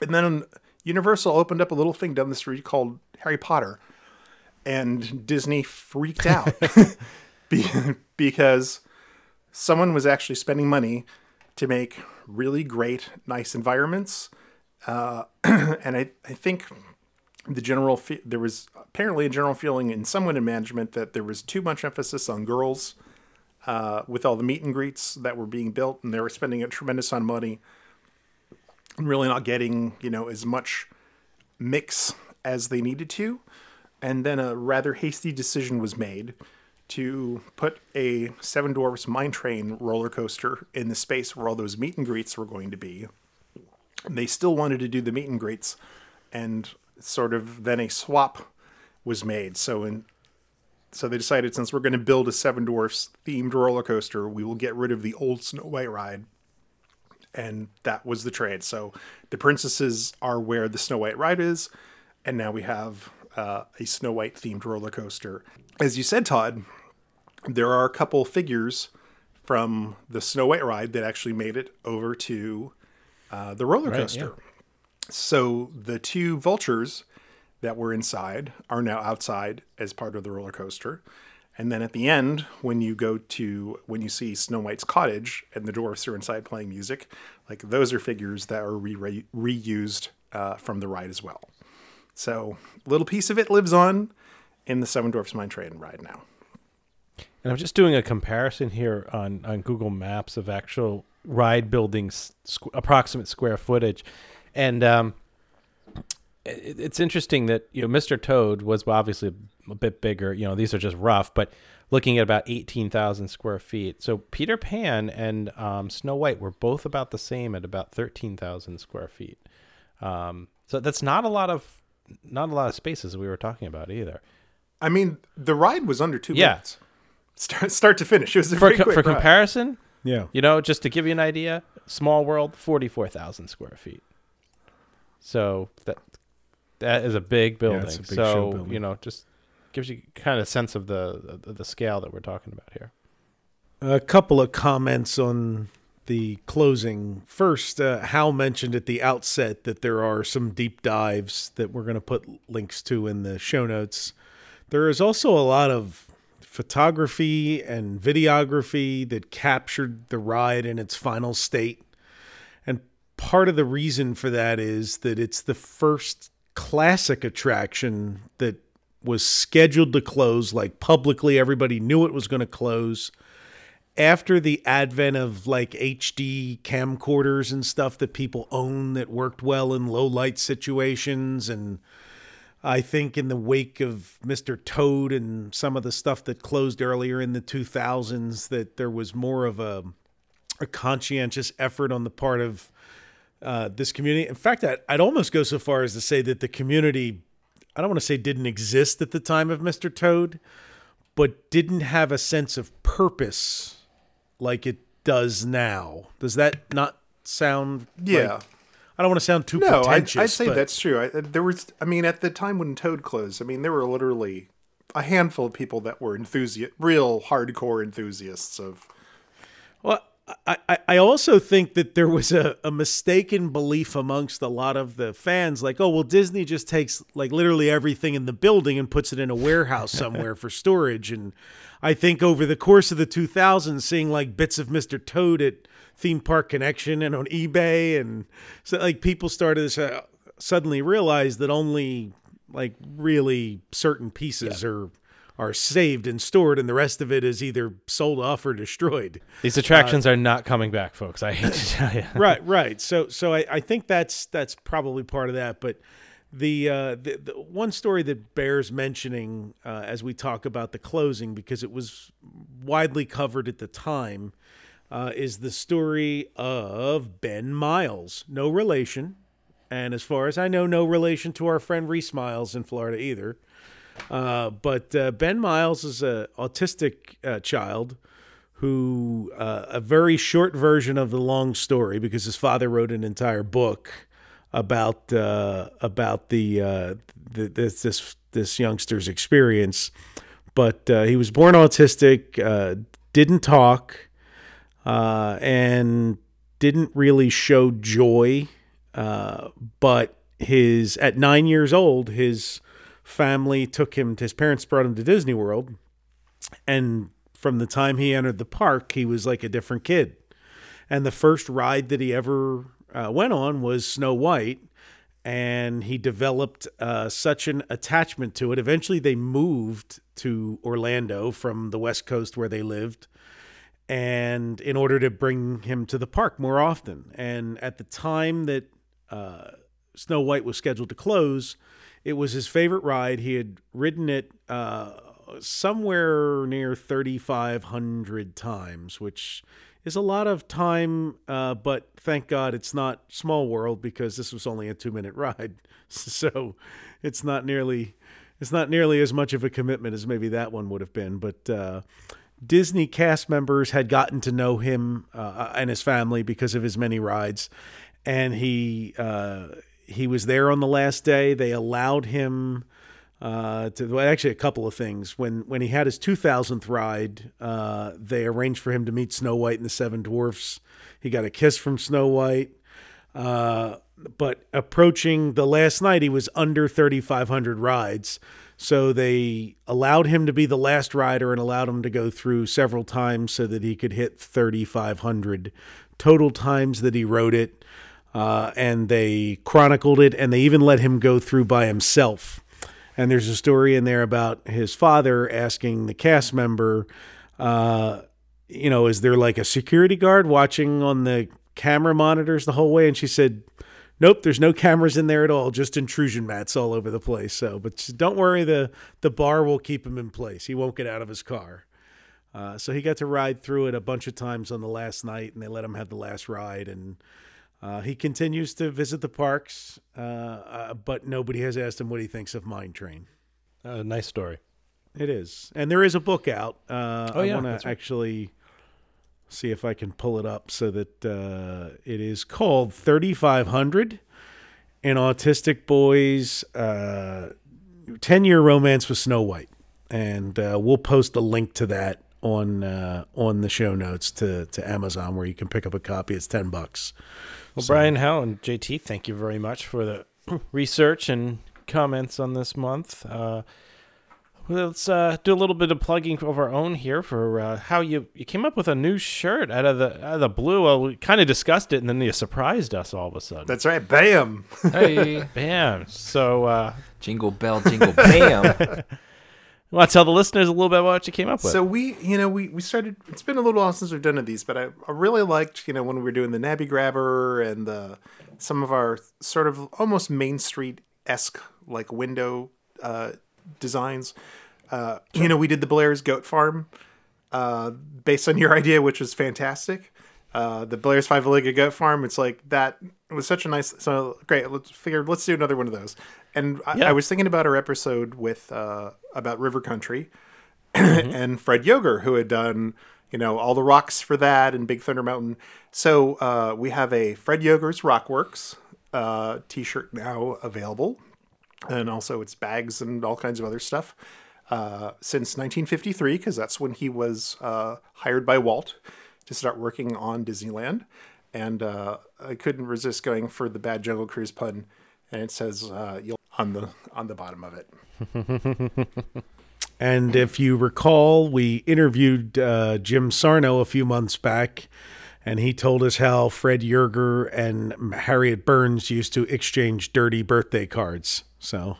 And then Universal opened up a little thing down the street called Harry Potter, and Disney freaked out *laughs* be- *laughs* because someone was actually spending money to make really great, nice environments. Uh, *clears throat* and I, I think the general fe- there was apparently a general feeling in someone in management that there was too much emphasis on girls uh, with all the meet and greets that were being built, and they were spending a tremendous amount of money and really not getting you know as much mix as they needed to. And then a rather hasty decision was made to put a Seven Dwarfs Mine Train roller coaster in the space where all those meet and greets were going to be. They still wanted to do the meet and greets, and sort of then a swap was made. So in so they decided since we're going to build a Seven Dwarfs themed roller coaster, we will get rid of the old Snow White ride. And that was the trade. So the princesses are where the Snow White ride is, and now we have uh, a Snow White themed roller coaster. As you said, Todd, there are a couple figures from the Snow White ride that actually made it over to uh, the roller Right, coaster. So the two vultures that were inside are now outside as part of the roller coaster. And then at the end, when you go to when you see Snow White's cottage and the dwarfs are inside playing music, like those are figures that are re- re- reused uh, from the ride as well. So a little piece of it lives on in the Seven Dwarfs Mine Train ride now. And I'm just doing a comparison here on, on Google Maps of actual ride buildings, squ- approximate square footage, and um, it, it's interesting that you know Mr. Toad was obviously a bit bigger. You know these are just rough, but looking at about eighteen thousand square feet. So Peter Pan and um, Snow White were both about the same at about thirteen thousand square feet. Um, so that's not a lot of not a lot of spaces we were talking about either. I mean, the ride was under two Yeah. minutes, start start to finish. It was a For very co- quick for comparison, Yeah. You know, just to give you an idea, Small World, forty-four thousand square feet. So that that is a big building. it's a big so show building. you know, just gives you kind of sense of the, the the scale that we're talking about here. A couple of comments on the closing. First, uh, Hal mentioned at the outset that there are some deep dives that we're going to put links to in the show notes. There is also a lot of photography and videography that captured the ride in its final state. And part of the reason for that is that it's the first classic attraction that was scheduled to close, like publicly, everybody knew it was going to close after the advent of like HD camcorders and stuff that people own that worked well in low light situations and I think in the wake of Mr. Toad and some of the stuff that closed earlier in the 2000s that there was more of a a conscientious effort on the part of uh, this community. In fact, I'd, I'd almost go so far as to say that the community, I don't want to say didn't exist at the time of Mr. Toad, but didn't have a sense of purpose like it does now. Does that not sound? Yeah. like- I don't want to sound too No, I'd. I'd say but- that's true. I, uh, there was, I mean, at the time when Toad closed, I mean, there were literally a handful of people that were enthusiast, real hardcore enthusiasts of. Well, I, I, also think that there was a, a mistaken belief amongst a lot of the fans, like, oh, well, Disney just takes like literally everything in the building and puts it in a warehouse somewhere for storage. And I think over the course of the 2000s, seeing like bits of Mr. Toad at Theme Park Connection and on eBay, and so like people started to suddenly realize that only like really certain pieces are are saved and stored, and the rest of it is either sold off or destroyed. These attractions are not coming back, folks. I hate to tell you. *laughs* right, right. So, so I, I think that's that's probably part of that. But the uh, the, the one story that bears mentioning uh, as we talk about the closing because it was widely covered at the time uh, is the story of Ben Miles, no relation, and as far as I know, no relation to our friend Reese Miles in Florida either. Uh, but uh, Ben Miles is a autistic uh, child who uh, a very short version of the long story because his father wrote an entire book about uh, about the, the this this this youngster's experience. But he was born autistic, didn't talk, and didn't really show joy. But his at nine years old, his family took him. His parents brought him to Disney World, and from the time he entered the park, he was like a different kid. And the first ride that he ever uh, went on was Snow White, and he developed uh, such an attachment to it. Eventually, they moved to Orlando from the West Coast where they lived, and in order to bring him to the park more often. And at the time that uh, Snow White was scheduled to close, it was his favorite ride. He had ridden it uh, somewhere near 3,500 times, which is a lot of time, uh, but thank God it's not Small World because this was only a two minute *laughs* ride, so it's not nearly it's not nearly as much of a commitment as maybe that one would have been. But uh, Disney cast members had gotten to know him uh, and his family because of his many rides, and he uh, he was there on the last day. They allowed him uh, to well, actually a couple of things. When when he had his 2000th ride, uh, they arranged for him to meet Snow White and the Seven Dwarfs. He got a kiss from Snow White. Uh, but approaching the last night, he was under 3,500 rides. So they allowed him to be the last rider and allowed him to go through several times so that he could hit 3,500 total times that he rode it. Uh, and they chronicled it and they even let him go through by himself and there's a story in there about his father asking the cast member, uh, you know, is there like a security guard watching on the camera monitors the whole way? And she said, Nope, there's no cameras in there at all, just intrusion mats all over the place. So, but don't worry, the the bar will keep him in place. He won't get out of his car. Uh, so he got to ride through it a bunch of times on the last night, and they let him have the last ride. And uh, he continues to visit the parks, uh, uh, but nobody has asked him what he thinks of Mine Train. Uh, nice story. It is, and there is a book out. Uh, Oh, yeah, I want to actually see if I can pull it up so that uh, it is called Thirty Five Hundred, an autistic boy's ten year romance with Snow White, and uh, we'll post a link to that on uh, on the show notes to to Amazon where you can pick up a copy. It's ten bucks. Well, Brian, Hal, and JT, thank you very much for the *clears throat* research and comments on this month. Uh, let's uh, do a little bit of plugging of our own here for uh, how you, you came up with a new shirt out of the out of the blue. Well, we kind of discussed it, and then you surprised us all of a sudden. That's right. Bam. *laughs* Hey, Bam! So, uh, jingle bell, jingle bam. *laughs* you want to tell the listeners a little bit about what you came up with? So we, you know, we, we started. It's been a little while since we've done these, but I, I really liked, you know, when we were doing the Nabby Grabber and the some of our sort of almost Main Street esque like window uh, designs. Uh, You know, we did the Blair's Goat Farm uh, based on your *laughs* idea, which was fantastic. Uh, the Blair's Five Legged Goat Farm. It's like that. It was such a nice. So great. Let's figure. Let's do another one of those. And I, Yeah. I was thinking about our episode with uh, about River Country *clears throat* and Fred Joerger, who had done you know all the rocks for that and Big Thunder Mountain. So uh, we have a Fred Joerger's Rockworks uh, T-shirt now available, and also its bags and all kinds of other stuff. Uh, since 1953, because that's when he was uh, hired by Walt to start working on Disneyland, and uh, I couldn't resist going for the Bad Jungle Cruise pun, and it says uh, you'll on the on the bottom of it. *laughs* And if you recall, we interviewed uh, Jim Sarno a few months back, and he told us how Fred Joerger and Harriet Burns used to exchange dirty birthday cards. So,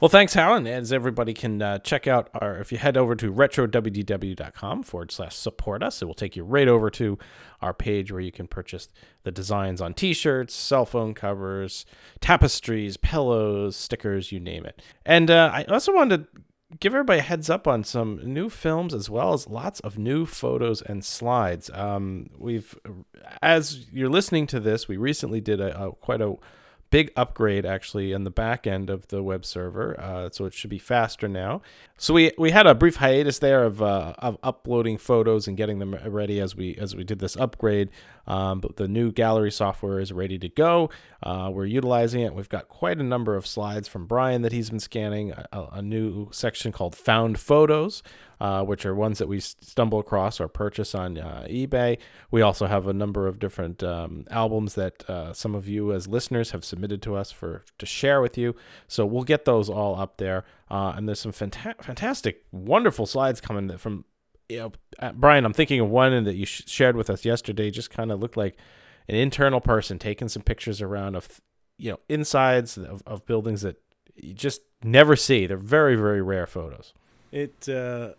Well, thanks, Hal. And as everybody can uh, check out our, if you head over to retrowdw.com forward slash support us, it will take you right over to our page where you can purchase the designs on t shirts, cell phone covers, tapestries, pillows, stickers, you name it. And uh, I also wanted to give everybody a heads up on some new films as well as lots of new photos and slides. Um, we've, as you're listening to this, we recently did a, a quite a big upgrade actually in the back end of the web server, uh, so it should be faster now. So we we had a brief hiatus there of uh, of uploading photos and getting them ready as we as we did this upgrade. Um, but the new gallery software is ready to go. Uh, we're utilizing it. We've got quite a number of slides from Brian that he's been scanning. A, a new section called Found Photos, uh, which are ones that we stumble across or purchase on uh, eBay. We also have a number of different um, albums that uh, some of you as listeners have submitted to us for to share with you. So we'll get those all up there. Uh, and there's some fanta- fantastic, wonderful slides coming from you know, uh, Brian, I'm thinking of one that you sh- shared with us yesterday. Just kind of looked like an internal person taking some pictures around of, you know, insides of, of buildings that you just never see. They're very, very rare photos. It, uh,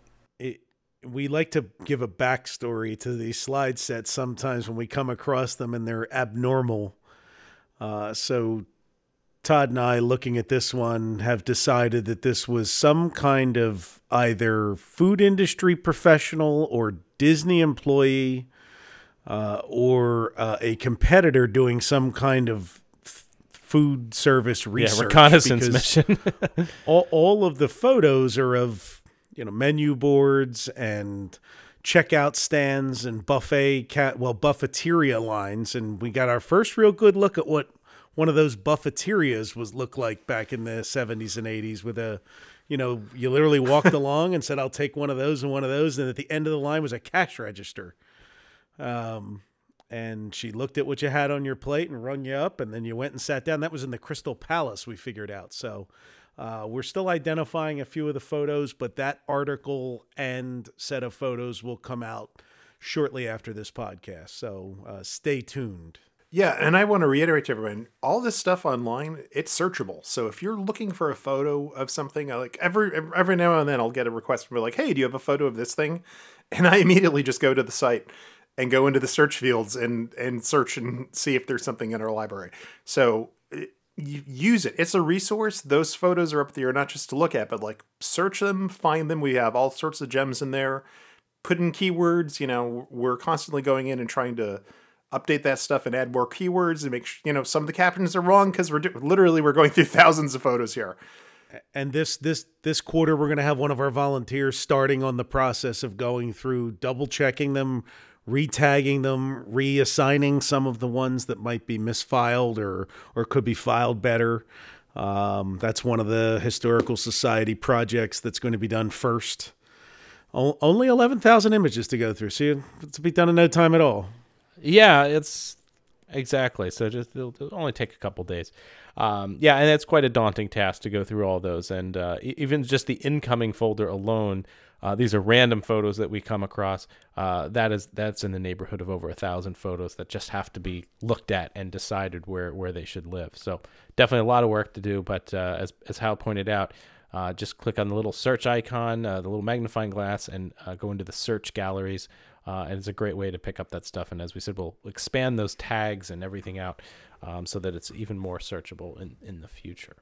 we like to give a backstory to these slide sets sometimes when we come across them and they're abnormal. Uh, so Todd and I, looking at this one, have decided that this was some kind of either food industry professional or Disney employee uh, or uh, a competitor doing some kind of f- food service research. Yeah, reconnaissance mission. *laughs* all, all of the photos are of you know menu boards and checkout stands and buffet cat well buffeteria lines. And we got our first real good look at what one of those buffeterias was look like back in the 70s and 80s with a you know you literally walked *laughs* along and said i'll take one of those and one of those. And at the end of the line was a cash register. Um, and she looked at what you had on your plate and rung you up and then you went and sat down. That was in the crystal palace we figured out. So uh, we're still identifying a few of the photos but that article and set of photos will come out shortly after this podcast so uh, stay tuned Yeah, and I want to reiterate to everyone, all this stuff online, it's searchable. So if you're looking for a photo of something, like every every now and then I'll get a request from like, "Hey, do you have a photo of this thing?" And I immediately just go to the site and go into the search fields and and search and see if there's something in our library. So use it. It's a resource. Those photos are up there not just to look at, but like search them, find them. We have all sorts of gems in there. Put in keywords. You know, we're constantly going in and trying to update that stuff and add more keywords and make sure you know some of the captions are wrong because we're do- literally we're going through *laughs* thousands of photos here. and this this this quarter we're going to have one of our volunteers starting on the process of going through double checking them retagging them reassigning some of the ones that might be misfiled or or could be filed better um, that's one of the historical society projects that's going to be done first O- only 11,000 images to go through so it's to be done in no time at all Yeah, it's exactly. So just it'll, it'll only take a couple days. Um, yeah, and it's quite a daunting task to go through all those, and uh, even just the incoming folder alone. Uh, these are random photos that we come across. Uh, that is that's in the neighborhood of over a thousand photos that just have to be looked at and decided where where they should live. So definitely a lot of work to do. But uh, as as Hal pointed out, uh, just click on the little search icon, uh, the little magnifying glass, and uh, go into the search galleries. And it's a great way to pick up that stuff. And as we said, we'll expand those tags and everything out um, so that it's even more searchable in, in the future.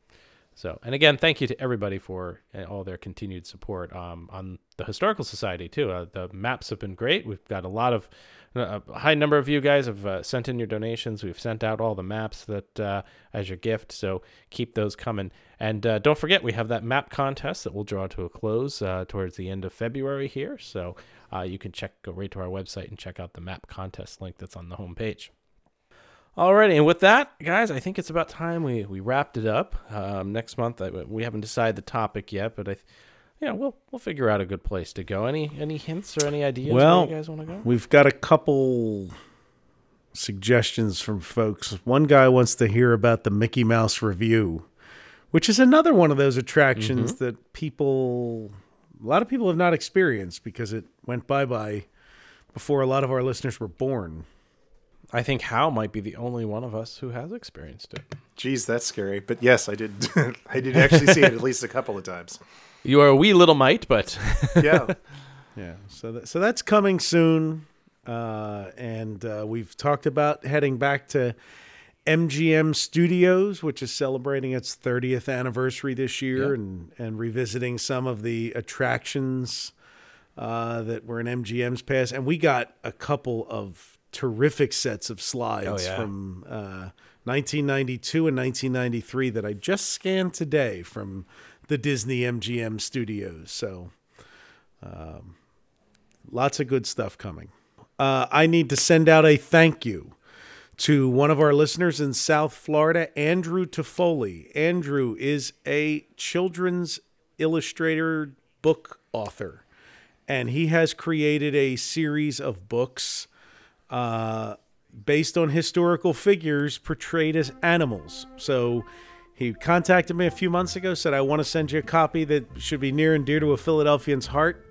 So, and again, thank you to everybody for uh, all their continued support um, on the Historical Society too. Uh, the maps have been great. We've got a lot of a high number of you guys have uh, sent in your donations. We've sent out all the maps that uh, as your gift. So keep those coming. And uh, don't forget, we have that map contest that will draw to a close uh, towards the end of February here. So uh, you can check go right to our website and check out the map contest link that's on the homepage. Alrighty, and with that, guys, I think it's about time we, we wrapped it up. Um, next month, I, we haven't decided the topic yet, but I, th- yeah, we'll we'll figure out a good place to go. Any any hints or any ideas well where you guys want to go? we've got a couple suggestions from folks one guy wants to hear about the Mickey Mouse Revue which is another one of those attractions Mm-hmm. that people a lot of people have not experienced because it went bye-bye before a lot of our listeners were born I think Hal might be the only one of us who has experienced it. Geez, that's scary. But yes, I did. *laughs* I did actually see it at least a couple of times. You are a wee little mite, but *laughs* Yeah. Yeah, so that, so that's coming soon, uh, and uh, we've talked about heading back to MGM Studios, which is celebrating its 30th anniversary this year, and and revisiting some of the attractions uh, that were in MGM's past. And we got a couple of terrific sets of slides Oh, yeah. from uh, 1992 and 1993 that I just scanned today from the Disney MGM studios. So, um, lots of good stuff coming. Uh, I need to send out a thank you to one of our listeners in South Florida, Andrew Toffoli. Andrew is a children's illustrator book author, and he has created a series of books uh, based on historical figures portrayed as animals. So he contacted me a few months ago, said, I want to send you a copy that should be near and dear to a Philadelphian's heart.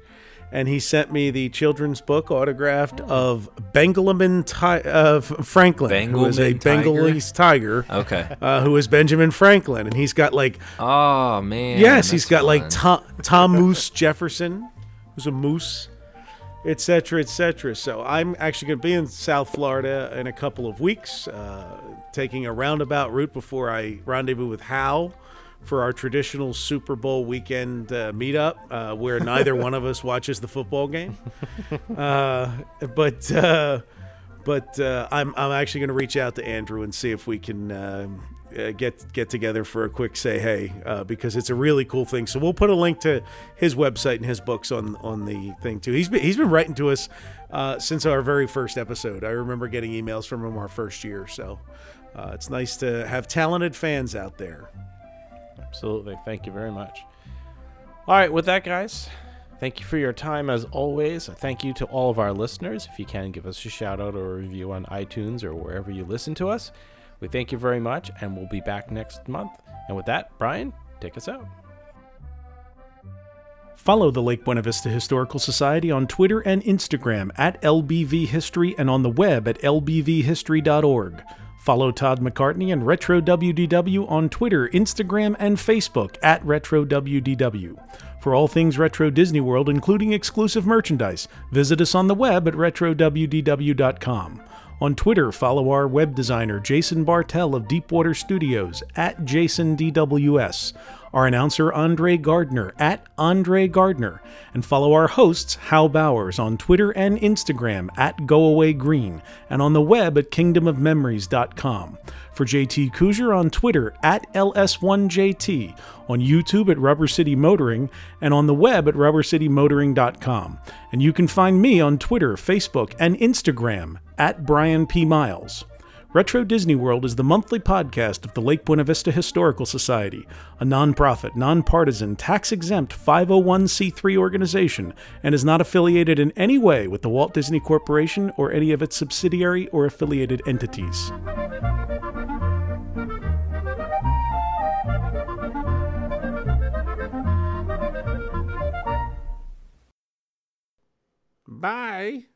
And he sent me the children's book autographed of Benjamin Ti- uh, Franklin, who is a tiger? Bengalese tiger, Okay. uh, who is Benjamin Franklin. And he's got like Oh man. yes, he's got like. Tom, Tom Moose Jefferson, who's a moose, etc., etc. So I'm actually going to be in South Florida in a couple of weeks, uh, taking a roundabout route before I rendezvous with Hal for our traditional Super Bowl weekend uh, meetup, uh, where neither *laughs* one of us watches the football game. Uh, but uh, but uh, I'm I'm actually going to reach out to Andrew and see if we can uh, get get together for a quick say hey uh, because it's a really cool thing. So we'll put a link to his website and his books on on the thing too. He's been he's been writing to us uh, since our very first episode. I remember getting emails from him our first year. So uh, it's nice to have talented fans out there. Absolutely. Thank you very much. All right, with that, guys, thank you for your time as always. Thank you to all of our listeners. If you can, give us a shout out or a review on iTunes or wherever you listen to us. We thank you very much, and we'll be back next month. And with that, Brian, take us out. Follow the Lake Buena Vista Historical Society on Twitter and Instagram at LBV History and on the web at lbvhistory.org. Follow Todd McCartney and Retro WDW on Twitter, Instagram, and Facebook at Retro WDW. For all things Retro Disney World, including exclusive merchandise, visit us on the web at retrowdw.com. On Twitter, follow our web designer Jason Bartell of Deepwater Studios at JasonDWS, our announcer Andre Gardner at Andre Gardner, and follow our hosts Hal Bowers on Twitter and Instagram at GoAwayGreen and on the web at kingdomofmemories.com. For JT Kujar on Twitter at LS1JT, on YouTube at Rubber City Motoring, and on the web at rubbercitymotoring.com. And you can find me on Twitter, Facebook, and Instagram at Brian P. Miles. Retro Disney World is the monthly podcast of the Lake Buena Vista Historical Society, a nonprofit, nonpartisan, tax exempt 501c3 organization, and is not affiliated in any way with the Walt Disney Corporation or any of its subsidiary or affiliated entities. Bye.